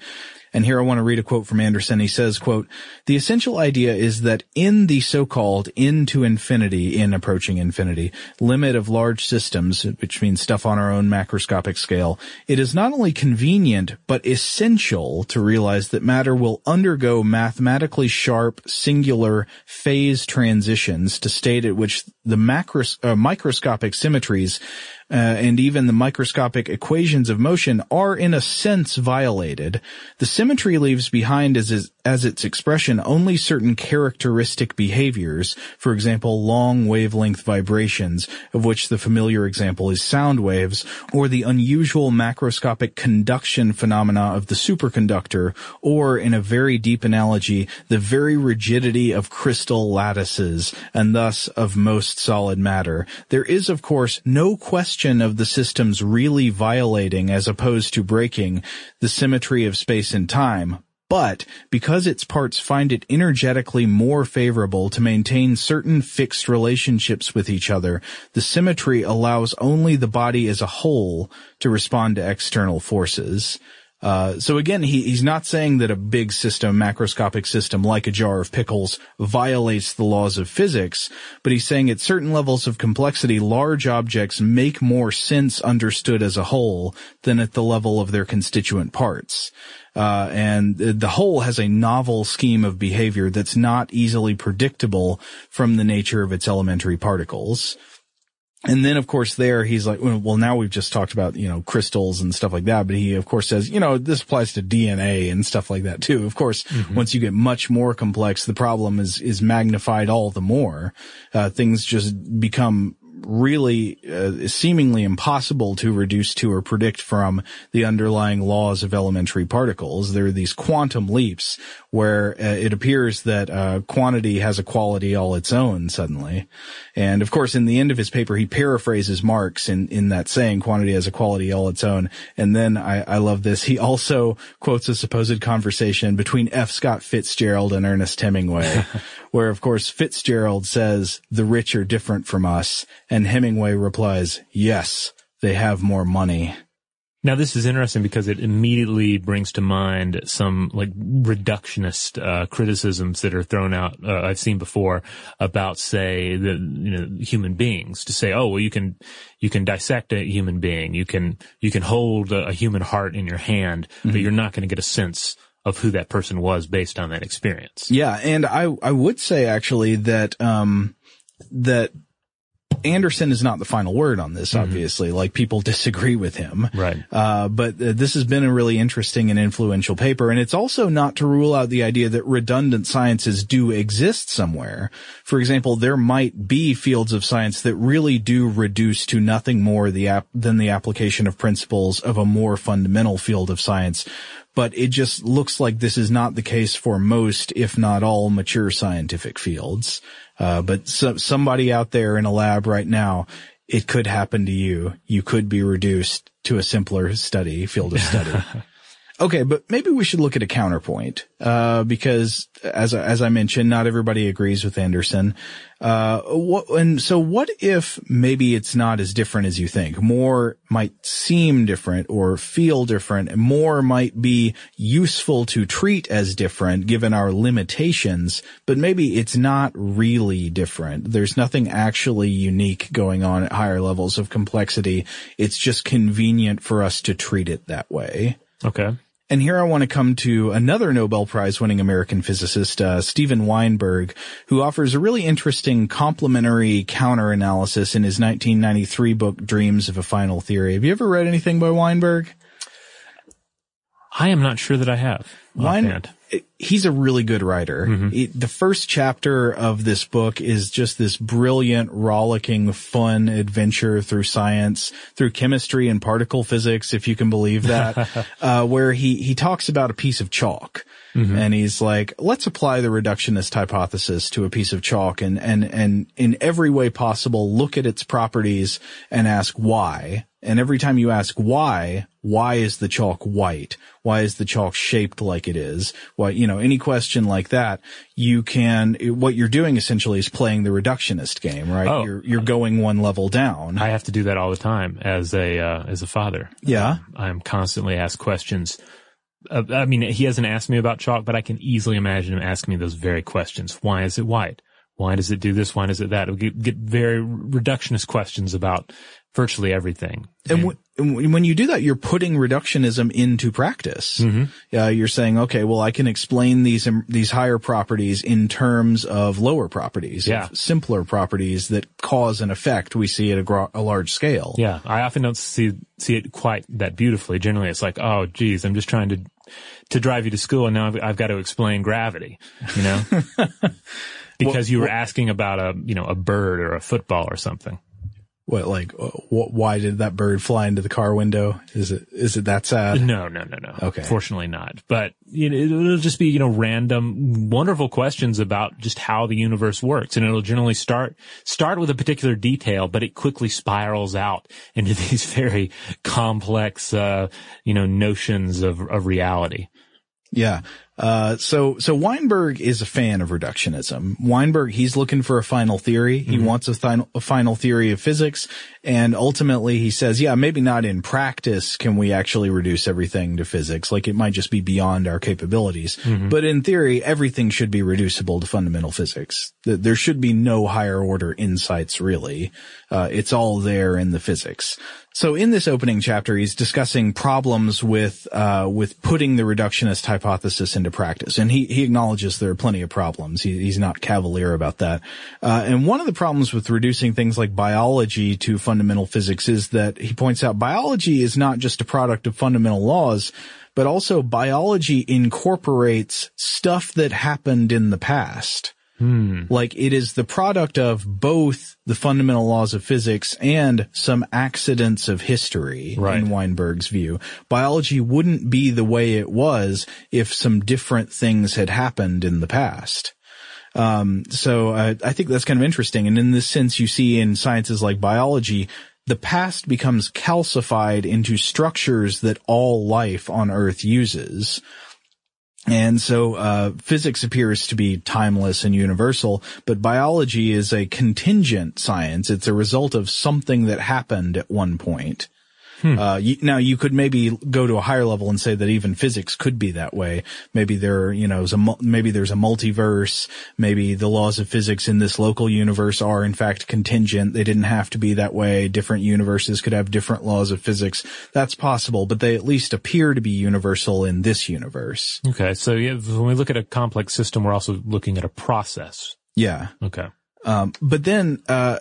And here I want to read a quote from Anderson. He says, quote, the essential idea is that in the so-called into infinity, in approaching infinity, limit of large systems, which means stuff on our own macroscopic scale, it is not only convenient, but essential to realize that matter will undergo mathematically sharp, singular phase transitions to state at which the macros- uh, microscopic symmetries uh, and even the microscopic equations of motion are in a sense violated. The symmetry leaves behind as, is, as its expression only certain characteristic behaviors, for example, long wavelength vibrations, of which the familiar example is sound waves, or the unusual macroscopic conduction phenomena of the superconductor, or in a very deep analogy, the very rigidity of crystal lattices, and thus of most solid matter. There is, of course, no question of the systems really violating as opposed to breaking the symmetry of space and time, but because its parts find it energetically more favorable to maintain certain fixed relationships with each other, the symmetry allows only the body as a whole to respond to external forces. Uh, so again, he, he's not saying that a big system, macroscopic system like a jar of pickles violates the laws of physics, but he's saying at certain levels of complexity, large objects make more sense understood as a whole than at the level of their constituent parts. Uh, and the whole has a novel scheme of behavior that's not easily predictable from the nature of its elementary particles. And then, of course, there he's like, well, now we've just talked about, you know, crystals and stuff like that. But he, of course, says, you know, this applies to DNA and stuff like that too. Of course, mm-hmm. once you get much more complex, the problem is, is magnified all the more. Uh, things just become really uh, seemingly impossible to reduce to or predict from the underlying laws of elementary particles. There are these quantum leaps where uh, it appears that uh, quantity has a quality all its own suddenly. And of course, in the end of his paper, he paraphrases Marx in, in that saying, quantity has a quality all its own. And then I, I love this. He also quotes a supposed conversation between F. Scott Fitzgerald and Ernest Hemingway, *laughs* where of course Fitzgerald says, the rich are different from us. And Hemingway replies, yes, they have more money. Now this is interesting because it immediately brings to mind some like reductionist uh, criticisms that are thrown out. Uh, I've seen before about, say, the you know human beings to say, oh well, you can you can dissect a human being, you can you can hold a, a human heart in your hand, mm-hmm. but you're not going to get a sense of who that person was based on that experience. Yeah, and I I would say actually that um that Anderson is not the final word on this, mm-hmm. obviously. Mm-hmm. Like people *laughs* disagree with him. Right. Uh, but uh, this has been a really interesting and influential paper. And it's also not to rule out the idea that redundant sciences do exist somewhere. For example, there might be fields of science that really do reduce to nothing more the ap- than the application of principles of a more fundamental field of science but it just looks like this is not the case for most, if not all, mature scientific fields. Uh, but so, somebody out there in a lab right now, it could happen to you. You could be reduced to a simpler study, field of study. *laughs* Okay, but maybe we should look at a counterpoint, uh, because as, as I mentioned, not everybody agrees with Anderson. Uh, what, and so what if maybe it's not as different as you think? More might seem different or feel different. More might be useful to treat as different given our limitations, but maybe it's not really different. There's nothing actually unique going on at higher levels of complexity. It's just convenient for us to treat it that way. Okay. And here I want to come to another Nobel Prize winning American physicist, uh, Steven Weinberg, who offers a really interesting complementary counter analysis in his 1993 book, Dreams of a Final Theory. Have you ever read anything by Weinberg? I am not sure that I have. Wein, he's a really good writer. Mm-hmm. the first chapter of this book is just this brilliant, rollicking, fun adventure through science, through chemistry and particle physics, if you can believe that, *laughs* uh, where he, he talks about a piece of chalk. Mm-hmm. And he's like, let's apply the reductionist hypothesis to a piece of chalk and, and, and in every way possible, look at its properties and ask why. And every time you ask why, why is the chalk white? Why is the chalk shaped like it is? Why, you know, any question like that, you can, what you're doing essentially is playing the reductionist game, right? Oh. You're, you're going one level down. I have to do that all the time as a, uh, as a father. Yeah. Um, I'm constantly asked questions. Uh, I mean, he hasn't asked me about chalk, but I can easily imagine him asking me those very questions. Why is it white? Why does it do this? Why does it that? We get, get very reductionist questions about virtually everything. And, w- and when you do that, you're putting reductionism into practice. Mm-hmm. Uh, you're saying, okay, well, I can explain these um, these higher properties in terms of lower properties, Yeah. of simpler properties that cause an effect we see at a, gro- a large scale. Yeah, I often don't see see it quite that beautifully. Generally, it's like, oh, geez, I'm just trying to to drive you to school, and now I've, I've got to explain gravity. You know, *laughs* because you were asking about a you know a bird or a football or something. What, like, uh, wh- why did that bird fly into the car window? Is it is it that sad? No, no, no, no. Okay. Fortunately not. But you know, it'll just be, you know, random, wonderful questions about just how the universe works. And it'll generally start, start with a particular detail, but it quickly spirals out into *laughs* these very complex, uh, you know, notions of, of reality. Yeah. Uh, so, so Weinberg is a fan of reductionism. Weinberg, he's looking for a final theory. He wants a, thi- a final theory of physics. And ultimately he says, yeah, maybe not in practice can we actually reduce everything to physics. Like it might just be beyond our capabilities. But in theory, everything should be reducible to fundamental physics. Th- There should be no higher order insights really. Uh, it's all there in the physics. So in this opening chapter, he's discussing problems with uh, with putting the reductionist hypothesis into practice, and he he acknowledges there are plenty of problems. He, he's not cavalier about that. Uh, and one of the problems with reducing things like biology to fundamental physics is that he points out biology is not just a product of fundamental laws, but also biology incorporates stuff that happened in the past. Like it is the product of both the fundamental laws of physics and some accidents of history Right. in Weinberg's view. Biology wouldn't be the way it was if some different things had happened in the past. Um, so uh, I think that's kind of interesting. And in this sense, you see in sciences like biology, the past becomes calcified into structures that all life on Earth uses. And so, uh, physics appears to be timeless and universal, but biology is a contingent science. It's a result of something that happened at one point. Uh, you, now you could maybe go to a higher level and say that even physics could be that way. Maybe there, you know, is a, maybe there's a multiverse. Maybe the laws of physics in this local universe are in fact contingent. They didn't have to be that way. Different universes could have different laws of physics. That's possible, but they at least appear to be universal in this universe. Okay. So yeah, when we look at a complex system, we're also looking at a process. Yeah. Okay. Um, but then, uh,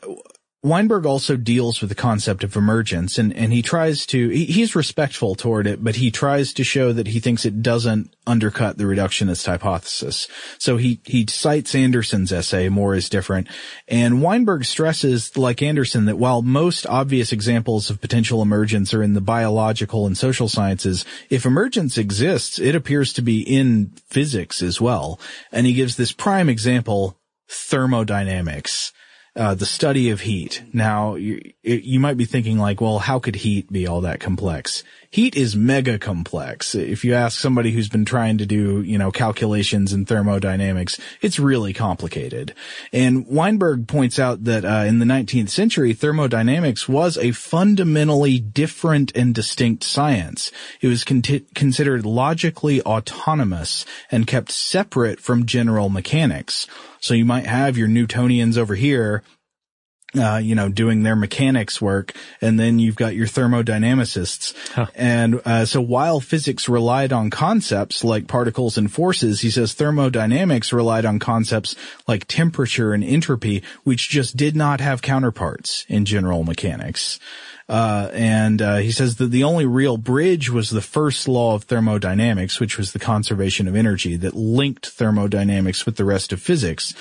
Weinberg also deals with the concept of emergence and, and he tries to, he, he's respectful toward it, but he tries to show that he thinks it doesn't undercut the reductionist hypothesis. So he, he cites Anderson's essay, More is Different, and Weinberg stresses, like Anderson, that while most obvious examples of potential emergence are in the biological and social sciences, if emergence exists, it appears to be in physics as well. And he gives this prime example, thermodynamics uh, the study of heat. Now, you, you might be thinking like, well, how could heat be all that complex? Heat is mega complex. If you ask somebody who's been trying to do, you know, calculations in thermodynamics, it's really complicated. And Weinberg points out that uh, in the 19th century, thermodynamics was a fundamentally different and distinct science. It was con- considered logically autonomous and kept separate from general mechanics. So you might have your Newtonians over here, uh, you know, doing their mechanics work, and then you've got your thermodynamicists. And uh, so while physics relied on concepts like particles and forces, he says thermodynamics relied on concepts like temperature and entropy, which just did not have counterparts in general mechanics. Uh, and, uh, he says that the only real bridge was the first law of thermodynamics, which was the conservation of energy that linked thermodynamics with the rest of physics.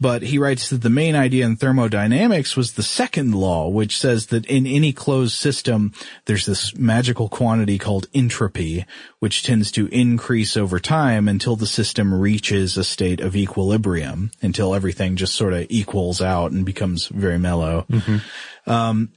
But he writes that the main idea in thermodynamics was the second law, which says that in any closed system, there's this magical quantity called entropy, which tends to increase over time until the system reaches a state of equilibrium, until everything just sort of equals out and becomes very mellow. Um,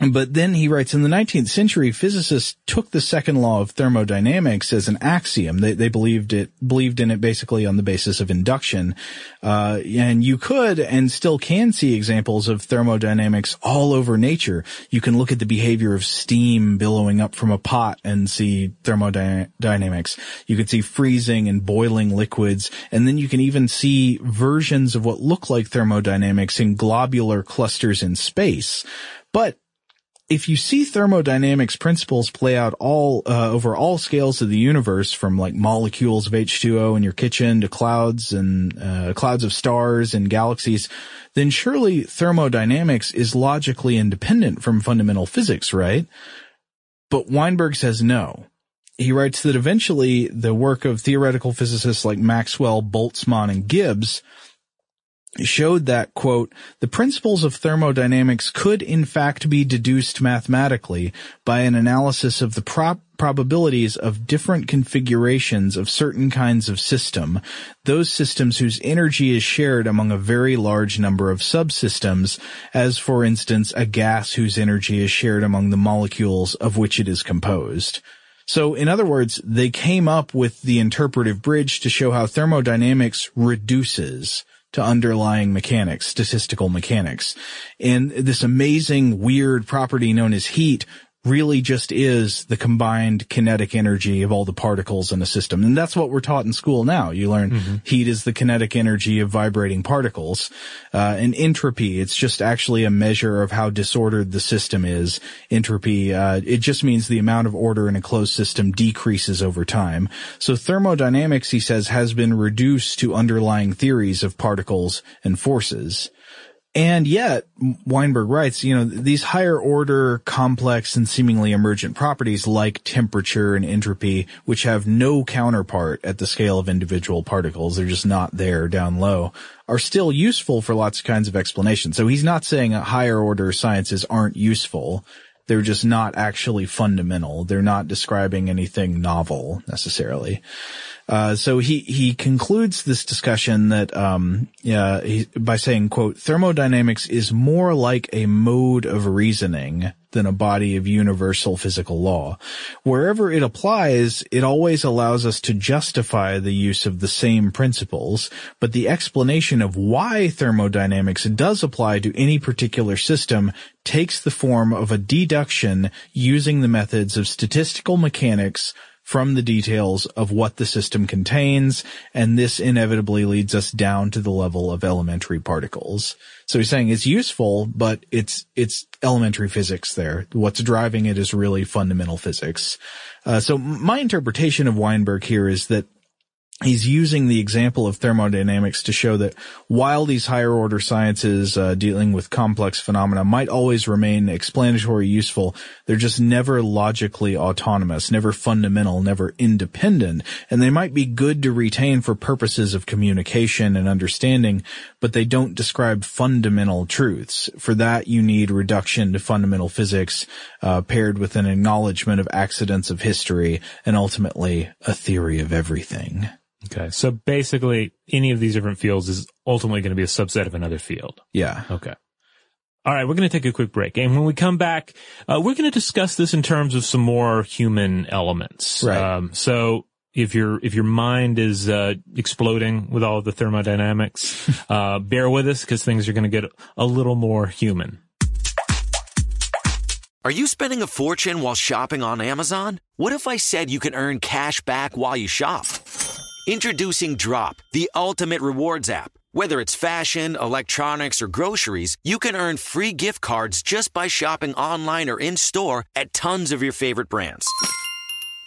but then he writes, in the 19th century, physicists took the second law of thermodynamics as an axiom. They, they believed it, believed in it basically on the basis of induction. Uh, and you could and still can see examples of thermodynamics all over nature. You can look at the behavior of steam billowing up from a pot and see thermodynamics. You could see freezing and boiling liquids. And then you can even see versions of what look like thermodynamics in globular clusters in space. But if you see thermodynamics principles play out all uh, over all scales of the universe, from like molecules of H2O in your kitchen to clouds and uh, clouds of stars and galaxies, then surely thermodynamics is logically independent from fundamental physics, right? But Weinberg says no. He writes that eventually the work of theoretical physicists like Maxwell, Boltzmann, and Gibbs showed that, quote, the principles of thermodynamics could in fact be deduced mathematically by an analysis of the prop probabilities of different configurations of certain kinds of system, those systems whose energy is shared among a very large number of subsystems, as for instance a gas whose energy is shared among the molecules of which it is composed. So in other words, they came up with the interpretive bridge to show how thermodynamics reduces to underlying mechanics, statistical mechanics. And this amazing weird property known as heat really just is the combined kinetic energy of all the particles in a system. And that's what we're taught in school now. You learn mm-hmm. heat is the kinetic energy of vibrating particles. Uh, and entropy, it's just actually a measure of how disordered the system is. Entropy, uh, it just means the amount of order in a closed system decreases over time. So thermodynamics, he says, has been reduced to underlying theories of particles and forces. And yet, Weinberg writes, you know, these higher order, complex, and seemingly emergent properties like temperature and entropy, which have no counterpart at the scale of individual particles, they're just not there down low, are still useful for lots of kinds of explanations. So he's not saying higher order sciences aren't useful. They're just not actually fundamental. They're not describing anything novel necessarily. Uh, so he, he concludes this discussion that, um, yeah, he, by saying, quote, thermodynamics is more like a mode of reasoning than a body of universal physical law. Wherever it applies, it always allows us to justify the use of the same principles, but the explanation of why thermodynamics does apply to any particular system takes the form of a deduction using the methods of statistical mechanics, from the details of what the system contains, and this inevitably leads us down to the level of elementary particles. So he's saying it's useful, but it's, it's elementary physics there. What's driving it is really fundamental physics. Uh, so my interpretation of Weinberg here is that he's using the example of thermodynamics to show that while these higher order sciences uh, dealing with complex phenomena might always remain explanatory useful they're just never logically autonomous never fundamental never independent and they might be good to retain for purposes of communication and understanding but they don't describe fundamental truths. For that you need reduction to fundamental physics uh, paired with an acknowledgement of accidents of history and ultimately a theory of everything Okay. So basically any of these different fields is ultimately going to be a subset of another field. Yeah. Okay. All right. We're going to take a quick break. And when we come back, uh, we're going to discuss this in terms of some more human elements. Right. Um, so if your, if your mind is, uh, exploding with all of the thermodynamics, *laughs* uh, bear with us because things are going to get a little more human. Are you spending a fortune while shopping on Amazon? What if I said you can earn cash back while you shop? Introducing Drop, the ultimate rewards app. Whether it's fashion, electronics, or groceries, you can earn free gift cards just by shopping online or in store at tons of your favorite brands.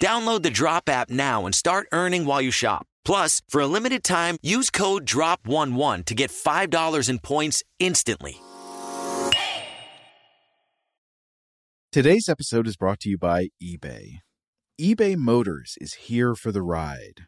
Download the Drop app now and start earning while you shop. Plus, for a limited time, use code DROP11 to get $5 in points instantly. Today's episode is brought to you by eBay. eBay Motors is here for the ride.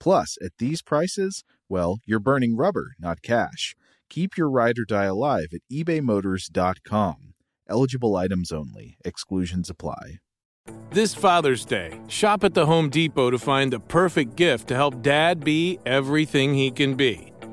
Plus, at these prices, well, you're burning rubber, not cash. Keep your ride or die alive at ebaymotors.com. Eligible items only, exclusions apply. This Father's Day, shop at the Home Depot to find the perfect gift to help dad be everything he can be.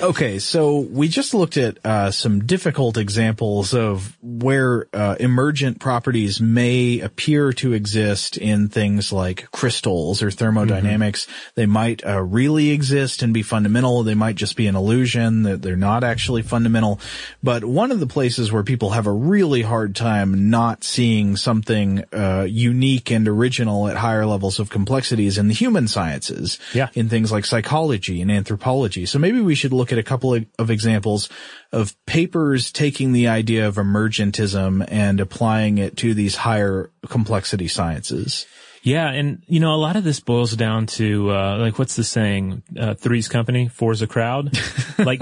Okay, so we just looked at uh, some difficult examples of where uh, emergent properties may appear to exist in things like crystals or thermodynamics. Mm-hmm. They might uh, really exist and be fundamental. They might just be an illusion that they're not actually fundamental. But one of the places where people have a really hard time not seeing something uh, unique and original at higher levels of complexity is in the human sciences. Yeah. In things like psychology and anthropology. So maybe we should look at a couple of, of examples of papers taking the idea of emergentism and applying it to these higher complexity sciences. Yeah, and you know, a lot of this boils down to uh, like what's the saying? Uh, three's company, four's a crowd. *laughs* like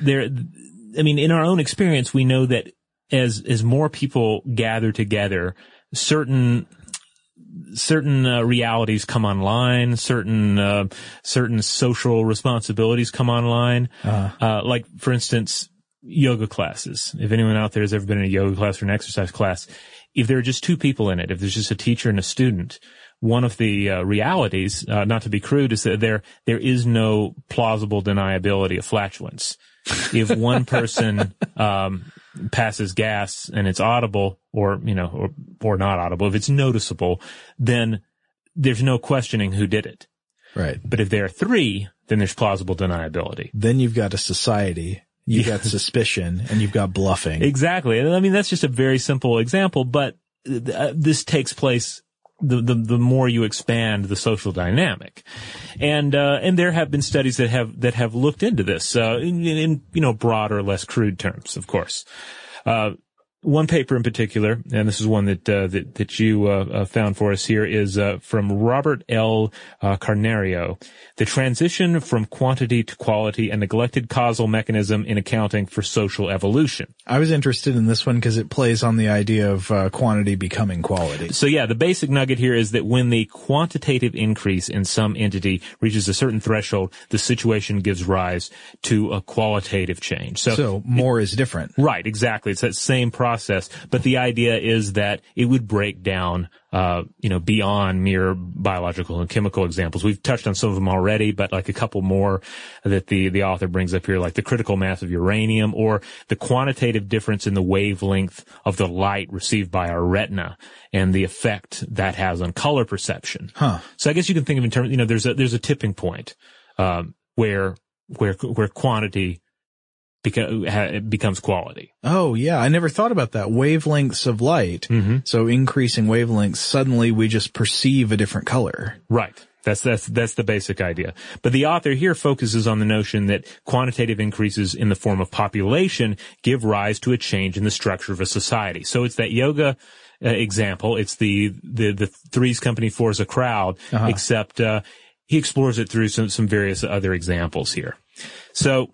there, I mean, in our own experience, we know that as as more people gather together, certain certain uh, realities come online, certain uh, certain social responsibilities come online. Uh-huh. Uh, like for instance, yoga classes. If anyone out there has ever been in a yoga class or an exercise class, if there are just two people in it, if there's just a teacher and a student, one of the uh, realities, uh, not to be crude, is that there there is no plausible deniability of flatulence. if one *laughs* person um, passes gas and it's audible or, you know, or, or not audible, if it's noticeable, then there's no questioning who did it. Right. But if there are three, then there's plausible deniability. Then you've got a society. You've yeah. got *laughs* suspicion and you've got bluffing. Exactly. I mean, that's just a very simple example, but uh, this takes place the, the, the more you expand the social dynamic. And, uh, and there have been studies that have, that have looked into this, uh, in, in, you know, broader, less crude terms, of course. Uh, one paper in particular, and this is one that uh, that, that you uh, uh, found for us here, is uh, from Robert L. Uh, Carneiro, "The Transition from Quantity to Quality: A Neglected Causal Mechanism in Accounting for Social Evolution." I was interested in this one because it plays on the idea of uh, quantity becoming quality. So yeah, the basic nugget here is that when the quantitative increase in some entity reaches a certain threshold, the situation gives rise to a qualitative change. So, so more it, is different. Right, exactly. It's that same process process. But the idea is that it would break down, uh, you know, beyond mere biological and chemical examples. We've touched on some of them already, but like a couple more that the, the author brings up here, like the critical mass of uranium or the quantitative difference in the wavelength of the light received by our retina and the effect that has on color perception. Huh. So I guess you can think of in terms, you know, there's a, there's a tipping point, um, where where where quantity beca- becomes quality. Oh yeah, I never thought about that. Wavelengths of light. Mm-hmm. So increasing wavelengths, suddenly we just perceive a different color. Right. That's that's that's the basic idea. But the author here focuses on the notion that quantitative increases in the form of population give rise to a change in the structure of a society. So it's that yoga uh, example. It's the the the threes company fours a crowd, Uh-huh. except uh, he explores it through some some various other examples here. So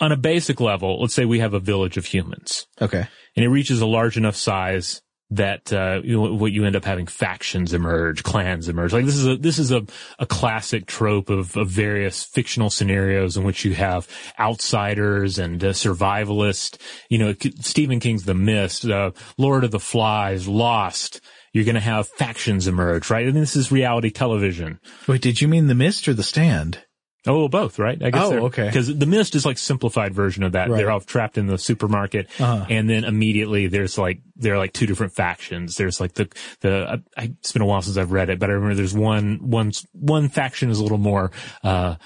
on a basic level, let's say we have a village of humans Okay. and it reaches a large enough size that uh, you know, what you end up having factions emerge, clans emerge. Like this is a this is a, a classic trope of, of various fictional scenarios in which you have outsiders and uh, survivalists. You know, Stephen King's The Mist, uh, Lord of the Flies, Lost. You're going to have factions emerge, right? And this is reality television. Wait, did you mean the mist or the stand? Oh, both, right? I guess Oh, okay. Because the mist is like simplified version of that. Right. They're all trapped in the supermarket, Uh-huh. and then immediately there's like there are like two different factions. There's like the the I, I, it's been a while since I've read it, but I remember there's one one one faction is a little more uh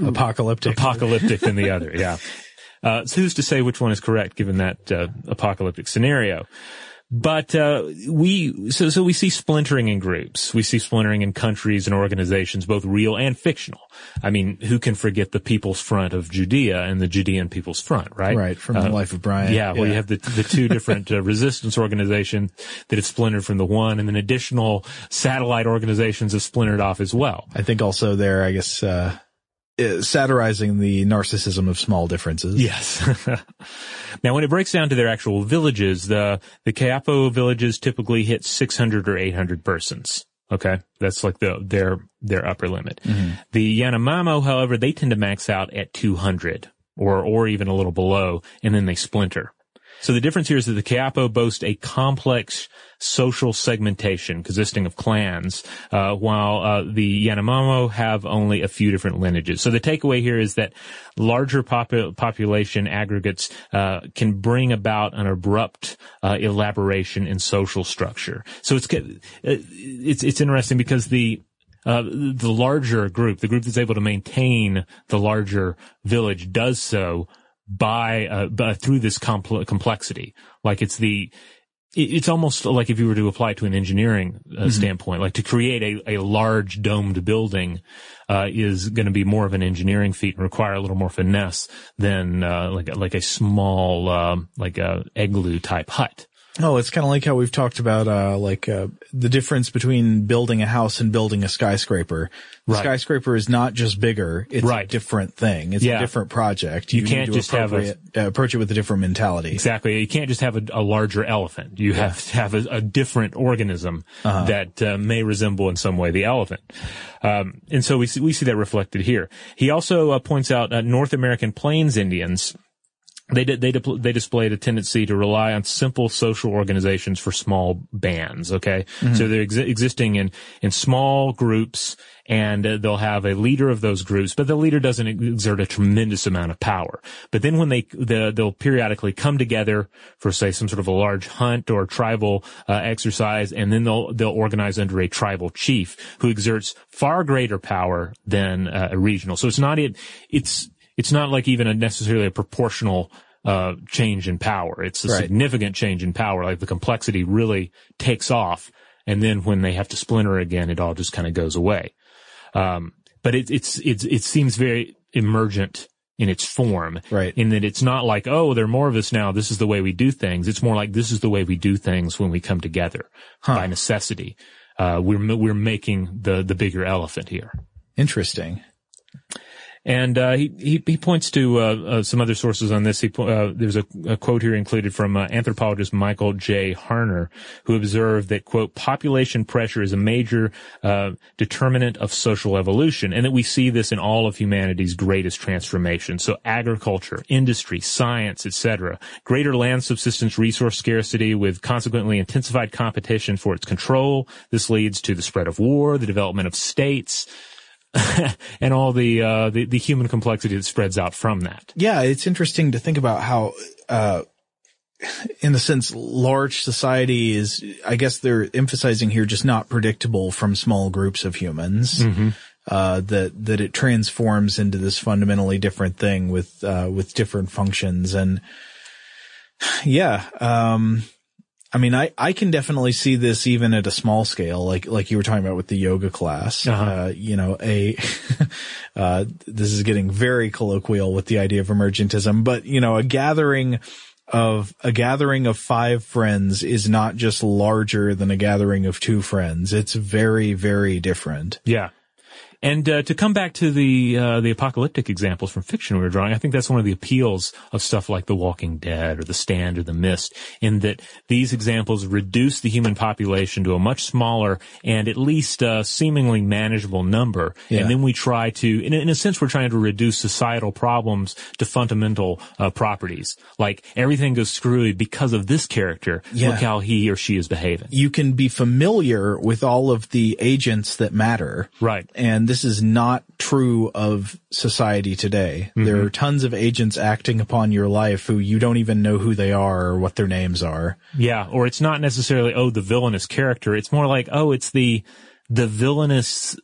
Apocalyptic. apocalyptic than the other. Yeah. *laughs* Uh, so who's to say which one is correct given that uh, apocalyptic scenario? But uh, we so so we see splintering in groups. We see splintering in countries and organizations, both real and fictional. I mean, who can forget the People's Front of Judea and the Judean People's Front, right? Right, from the life of Brian. Yeah, well, you have the the two different uh, *laughs* resistance organizations that have splintered from the one, and then additional satellite organizations have splintered off as well. I think also there, I guess, uh, uh, Uh, satirizing the narcissism of small differences. Yes. *laughs* now, when it breaks down to their actual villages, the the Kayapo villages typically hit 600 or 800 persons. Okay, that's like the their their upper limit. Mm-hmm. The Yanomamo, however, they tend to max out at 200 or or even a little below, and then they splinter. So the difference here is that the Kayapo boast a complex social segmentation consisting of clans, uh, while uh, the Yanomamo have only a few different lineages. So the takeaway here is that larger popu- population aggregates uh, can bring about an abrupt uh, elaboration in social structure. So it's uh, it's it's interesting because the uh, the larger group, the group that's able to maintain the larger village, does so by, uh, by through this compl- complexity. Like it's the it's almost like if you were to apply it to an engineering uh, standpoint, like to create a, a large domed building uh, is going to be more of an engineering feat and require a little more finesse than uh, like a- like a small um, like a igloo type hut. Oh, it's kind of like how we've talked about, uh, like, uh, the difference between building a house and building a skyscraper. The Right. skyscraper is not just bigger. It's a different thing. It's Yeah. a different project. You need can't just have a- uh, approach it with a different mentality. Exactly. You can't just have a, a larger elephant. You have to have a, a different organism that uh, may resemble in some way the elephant. Um, and so we see, we see that reflected here. He also uh, points out uh, North American Plains Indians. They did, they they displayed a tendency to rely on simple social organizations for small bands. Okay, so they're exi- existing in in small groups, and uh, they'll have a leader of those groups, but the leader doesn't exert a tremendous amount of power. But then when they the, they'll periodically come together for say some sort of a large hunt or tribal uh, exercise, and then they'll they'll organize under a tribal chief who exerts far greater power than uh, a regional. So it's not it it's it's not like even a necessarily a proportional uh, change in power. It's a Right. significant change in power. Like the complexity really takes off, and then when they have to splinter again, it all just kind of goes away. Um, but it, it's it's it seems very emergent in its form, Right. In that it's not like oh, there are more of us now. This is the way we do things. It's more like this is the way we do things when we come together by necessity. Uh, we're we're making the the bigger elephant here. Interesting. And uh, he, he he points to uh, uh, some other sources on this. He uh, there's a, a quote here included from uh, anthropologist Michael J. Harner, who observed that quote population pressure is a major uh, determinant of social evolution, and that we see this in all of humanity's greatest transformations. So agriculture, industry, science, etc. Greater land subsistence resource scarcity, with consequently intensified competition for its control. This leads to the spread of war, the development of states *laughs* and all the, uh, the the human complexity that spreads out from that. Yeah, it's interesting to think about how, uh, in the sense, large society is, I guess they're emphasizing here, just not predictable from small groups of humans. uh, that that it transforms into this fundamentally different thing with uh, with different functions and yeah um I mean, I, I can definitely see this even at a small scale, like, like you were talking about with the yoga class. Uh-huh. Uh, you know, a, *laughs* uh, this is getting very colloquial with the idea of emergentism, but you know, a gathering of, a gathering of five friends is not just larger than a gathering of two friends. It's very, very different. Yeah. And uh, to come back to the uh, the apocalyptic examples from fiction we were drawing, I think that's one of the appeals of stuff like The Walking Dead or The Stand or The Mist, in that these examples reduce the human population to a much smaller and at least uh, seemingly manageable number, Yeah. and then we try to, in, a- in a sense, we're trying to reduce societal problems to fundamental uh, properties, like everything goes screwy because of this character. Yeah. Look how he or she is behaving. you can be familiar with all of the agents that matter. Right. And this is not true of society today. There are tons of agents acting upon your life who you don't even know who they are or what their names are. Yeah, or it's not necessarily oh the villainous character. It's more like oh it's the the villainous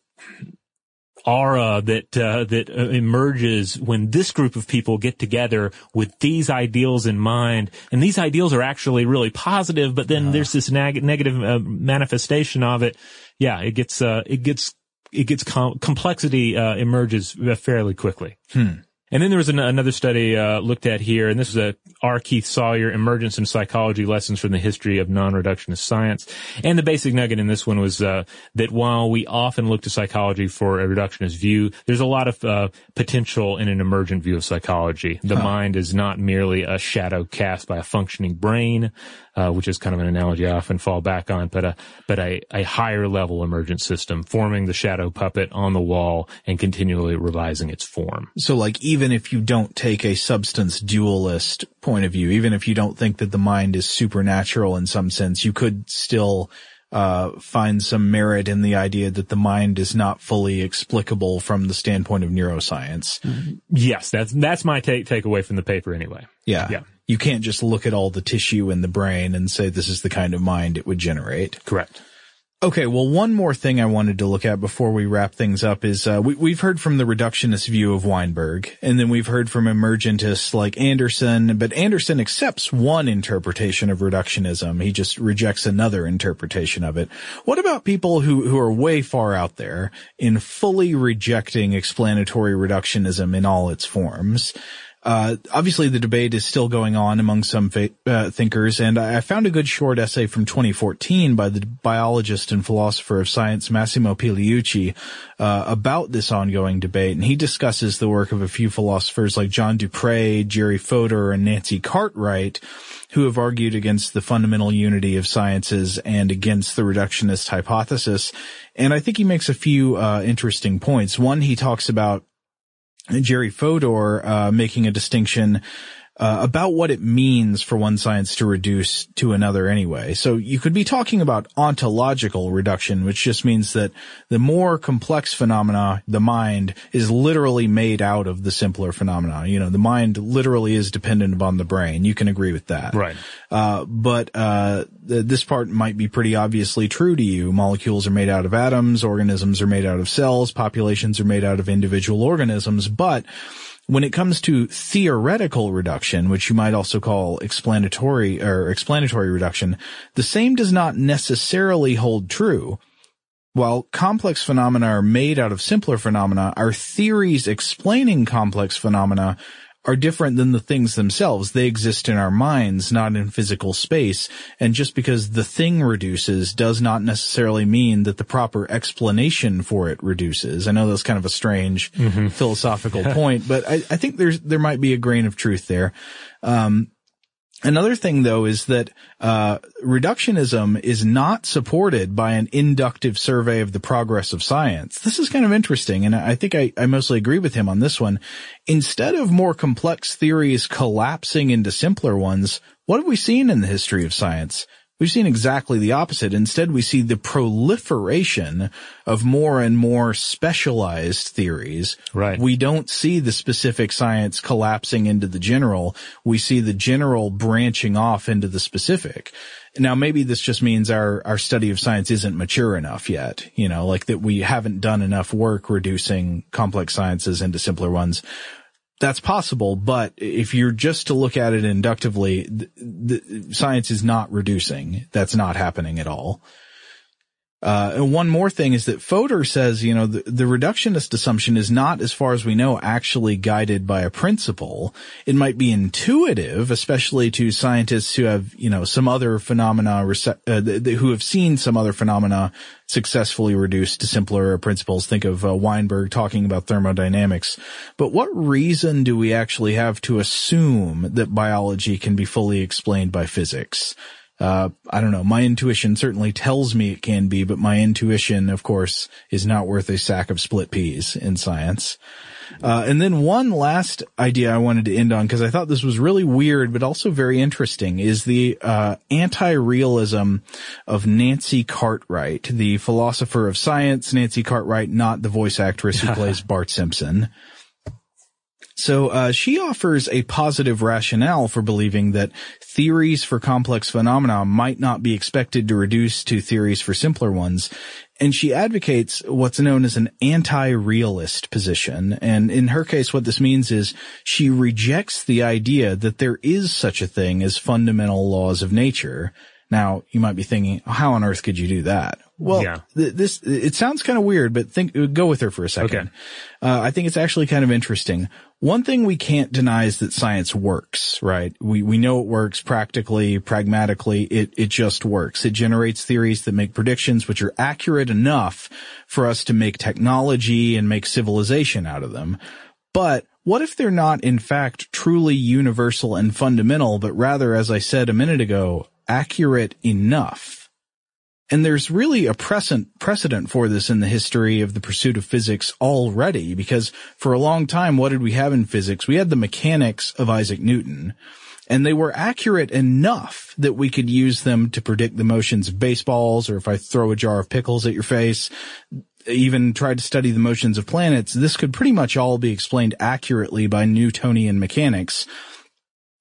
aura that uh, that uh, emerges when this group of people get together with these ideals in mind, and these ideals are actually really positive. But then there's this neg- negative uh, manifestation of it. Yeah, it gets uh, it gets it gets com- complexity uh, emerges fairly quickly. And then there was an, another study uh, looked at here, and this was a R. Keith Sawyer Emergence in Psychology Lessons from the History of Non-Reductionist Science. And the basic nugget in this one was uh, that while we often look to psychology for a reductionist view, there's a lot of uh, potential in an emergent view of psychology. The mind is not merely a shadow cast by a functioning brain, uh, which is kind of an analogy I often fall back on, but a but a, a higher level emergent system forming the shadow puppet on the wall and continually revising its form. So like even if you don't take a substance dualist point of view, even if you don't think that the mind is supernatural in some sense, you could still uh, find some merit in the idea that the mind is not fully explicable from the standpoint of neuroscience. Yes, that's that's my take takeaway from the paper anyway. Yeah. Yeah. You can't just look at all the tissue in the brain and say this is the kind of mind it would generate. Correct. Okay, well, one more thing I wanted to look at before we wrap things up is uh, we, we've heard from the reductionist view of Weinberg, and then we've heard from emergentists like Anderson, but Anderson accepts one interpretation of reductionism. He just rejects another interpretation of it. What about people who, who are way far out there in fully rejecting explanatory reductionism in all its forms? Uh, obviously the debate is still going on among some fa- uh, thinkers, and I found a good short essay from 2014 by the biologist and philosopher of science Massimo Pigliucci uh, about this ongoing debate, and he discusses the work of a few philosophers like John Dupre, Jerry Fodor, and Nancy Cartwright, who have argued against the fundamental unity of sciences and against the reductionist hypothesis. And I think he makes a few uh, interesting points. One, he talks about Jerry Fodor uh, making a distinction uh, about what it means for one science to reduce to another anyway. So you could be talking about ontological reduction, which just means that the more complex phenomena, the mind, is literally made out of the simpler phenomena. You know, the mind literally is dependent upon the brain. You can agree with that. Right. Uh, but uh, th- this part might be pretty obviously true to you. Molecules are made out of atoms, organisms are made out of cells, populations are made out of individual organisms. But when it comes to theoretical reduction, which you might also call explanatory or explanatory reduction, the same does not necessarily hold true. While complex phenomena are made out of simpler phenomena, our theories explaining complex phenomena are different than the things themselves. They exist in our minds, not in physical space. And just because the thing reduces does not necessarily mean that the proper explanation for it reduces. I know that's kind of a strange philosophical point, but I, I think there's, there might be a grain of truth there. Um, Another thing though is that, uh, reductionism is not supported by an inductive survey of the progress of science. This is kind of interesting and I think I, I mostly agree with him on this one. Instead of more complex theories collapsing into simpler ones, what have we seen in the history of science? We've seen exactly the opposite. Instead, we see the proliferation of more and more specialized theories. Right. We don't see the specific science collapsing into the general. We see the general branching off into the specific. Now, maybe this just means our, our study of science isn't mature enough yet, you know, like that we haven't done enough work reducing complex sciences into simpler ones that's possible, but if you're just to look at it inductively, the, the, science is not reducing. That's not happening at all. Uh, and one more thing is that Fodor says, you know, the, the, reductionist assumption is not, as far as we know, actually guided by a principle. It might be intuitive, especially to scientists who have, you know, some other phenomena, uh, who have seen some other phenomena successfully reduced to simpler principles. Think of uh, Weinberg talking about thermodynamics. But what reason do we actually have to assume that biology can be fully explained by physics? Uh, I don't know. My intuition certainly tells me it can be, but my intuition, of course, is not worth a sack of split peas in science. Uh, and then one last idea I wanted to end on because I thought this was really weird, but also very interesting is the, uh, anti-realism of Nancy Cartwright, the philosopher of science, Nancy Cartwright, not the voice actress who *laughs* plays Bart Simpson. So uh, she offers a positive rationale for believing that theories for complex phenomena might not be expected to reduce to theories for simpler ones. And she advocates what's known as an anti-realist position. And in her case, what this means is she rejects the idea that there is such a thing as fundamental laws of nature. Now, you might be thinking, how on earth could you do that? Well, yeah. th- this, it sounds kind of weird, but think, go with her for a second. Okay. Uh, I think it's actually kind of interesting. One thing we can't deny is that science works, right? We, we know it works practically, pragmatically. It, it just works. It generates theories that make predictions which are accurate enough for us to make technology and make civilization out of them. But what if they're not in fact truly universal and fundamental, but rather, as I said a minute ago, accurate enough? And there's really a precedent, precedent for this in the history of the pursuit of physics already, because for a long time, what did we have in physics? We had the mechanics of Isaac Newton, and they were accurate enough that we could use them to predict the motions of baseballs, or if I throw a jar of pickles at your face, even try to study the motions of planets, this could pretty much all be explained accurately by Newtonian mechanics.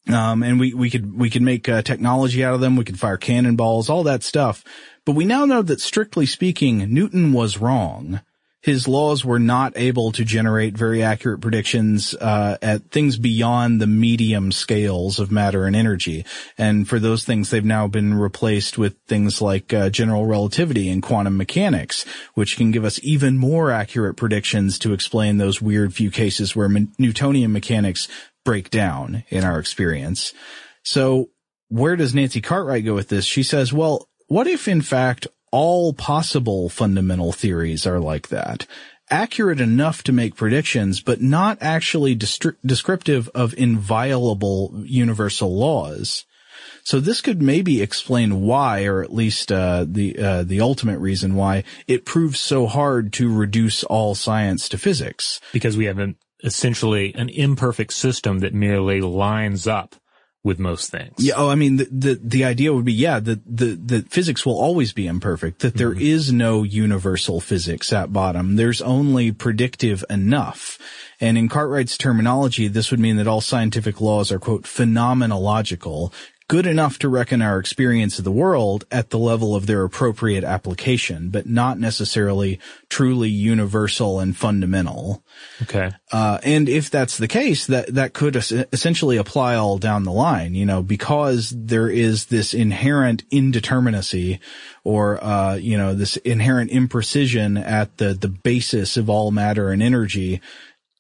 Um, and we, we could, we could make uh, technology out of them. We could fire cannonballs, all that stuff. But we now know that strictly speaking, Newton was wrong. His laws were not able to generate very accurate predictions uh, at things beyond the medium scales of matter and energy. And for those things, they've now been replaced with things like uh, general relativity and quantum mechanics, which can give us even more accurate predictions to explain those weird few cases where Newtonian mechanics break down in our experience. So where does Nancy Cartwright go with this? She says, well, what if in fact all possible fundamental theories are like that? Accurate enough to make predictions, but not actually descriptive of inviolable universal laws. So this could maybe explain why, or at least uh, the uh, the ultimate reason why it proves so hard to reduce all science to physics. Because we have an essentially an imperfect system that merely lines up with most things. Yeah. Oh, I mean, the, the, the idea would be, yeah, that the, the physics will always be imperfect, that there mm-hmm. is no universal physics at bottom. There's only predictive enough. And in Cartwright's terminology, this would mean that all scientific laws are, quote, phenomenological, good enough to reckon our experience of the world at the level of their appropriate application, but not necessarily truly universal and fundamental. Okay. Uh, and if that's the case, that, that could es- essentially apply all down the line, you know, because there is this inherent indeterminacy or, uh, you know, this inherent imprecision at the, the basis of all matter and energy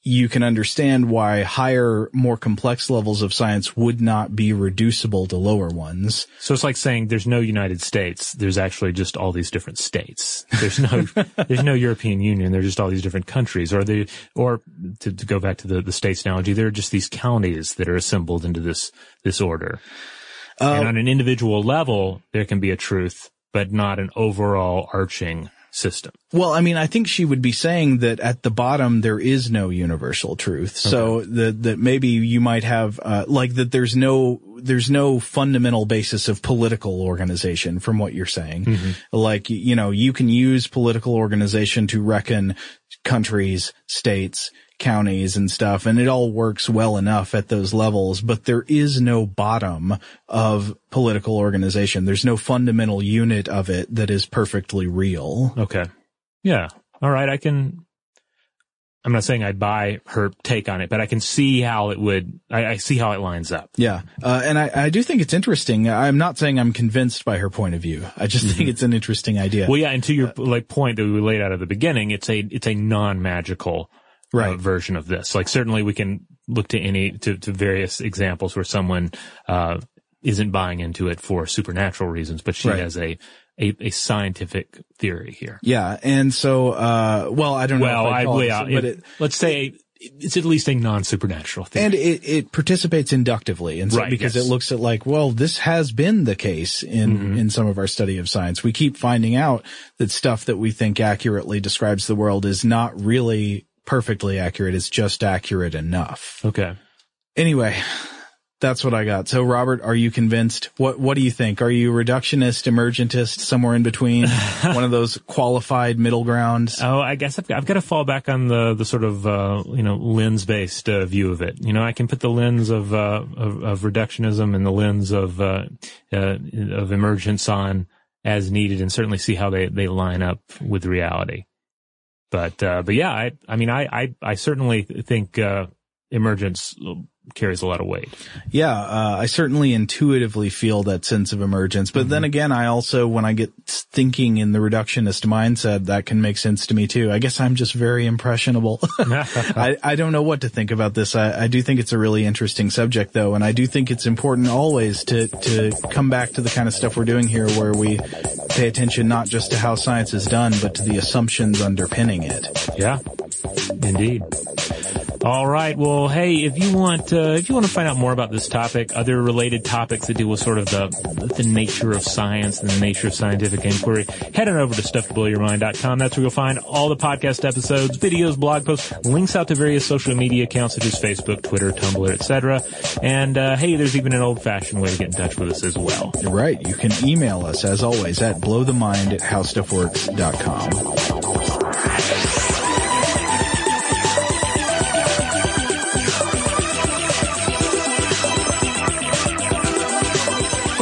you can understand why higher, more complex levels of science would not be reducible to lower ones. So it's like saying there's no United States. There's actually just all these different states. There's no, *laughs* there's no European Union. There's just all these different countries. Or the, or to, to go back to the, the states analogy, there are just these counties that are assembled into this, this order. and uh, on an individual level, there can be a truth, but not an overall arching system. Well, I mean, I think she would be saying that at the bottom there is no universal truth. So that that maybe you might have uh, like that there's no there's no fundamental basis of political organization from what you're saying. Mm-hmm. Like you know, you can use political organization to reckon countries, states, counties and stuff, and it all works well enough at those levels, but there is no bottom of political organization. There's no fundamental unit of it that is perfectly real. Okay. Yeah. All right. I can, I'm not saying I'd buy her take on it, but I can see how it would, I, I see how it lines up. Yeah. Uh, and I, I do think it's interesting. I'm not saying I'm convinced by her point of view. I just think it's an interesting idea. Well, yeah. And to your like point that we laid out at the beginning, it's a, it's a non-magical Right. uh, version of this. Like certainly we can look to any, to, to various examples where someone, uh, isn't buying into it for supernatural reasons, but she Right. has a, a, a scientific theory here. Yeah. And so, uh, well, I don't know. Well, I'd I, yeah, but it- let's say it's at least a non-supernatural theory. and it, it participates inductively. And so, Right, because yes. it looks at like, well, this has been the case in, Mm-hmm. in some of our study of science. We keep finding out that stuff that we think accurately describes the world is not really perfectly accurate. It's just accurate enough. okay. Anyway, that's what I got. So Robert, are you convinced? What, what do you think? Are you reductionist, emergentist, somewhere in between? *laughs* one of those qualified middle grounds? Oh, I guess I've, I've got to fall back on the the sort of uh, you know lens based uh, view of it. You know, I can put the lens of uh, of, of reductionism and the lens of uh, uh, of emergence on as needed, and certainly see how they they line up with reality. But uh, but yeah, I I mean I I, I certainly think uh, emergence carries a lot of weight. Yeah, uh, I certainly intuitively feel that sense of emergence. But then again, I also, when I get thinking in the reductionist mindset, that can make sense to me too. I guess I'm just very impressionable. *laughs* *laughs* I, I don't know what to think about this. I, I do think it's a really interesting subject though. And I do think it's important always to, to come back to the kind of stuff we're doing here where we pay attention not just to how science is done, but to the assumptions underpinning it. Yeah, indeed. All right. Well, hey, if you want, uh, if you want to find out more about this topic, other related topics that deal with sort of the the nature of science and the nature of scientific inquiry, head on over to stufftoblowyourmind.com. That's where you'll find all the podcast episodes, videos, blog posts, links out to various social media accounts such as Facebook, Twitter, Tumblr, etc. And uh, hey, there's even an old-fashioned way to get in touch with us as well. Right. You can email us as always at blowthemind at howstuffworks.com.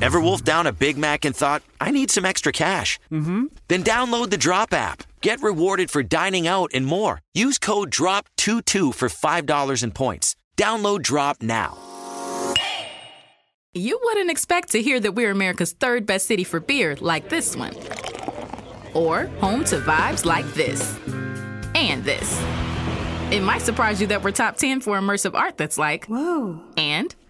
Ever wolfed down a Big Mac and thought, I need some extra cash? Mm-hmm. Then download the Drop app. Get rewarded for dining out and more. Use code DROP22 for $5 in points. Download Drop now. You wouldn't expect to hear that we're America's third best city for beer like this one. Or home to vibes like this. And this. It might surprise you that we're top 10 for immersive art that's like, whoa. And,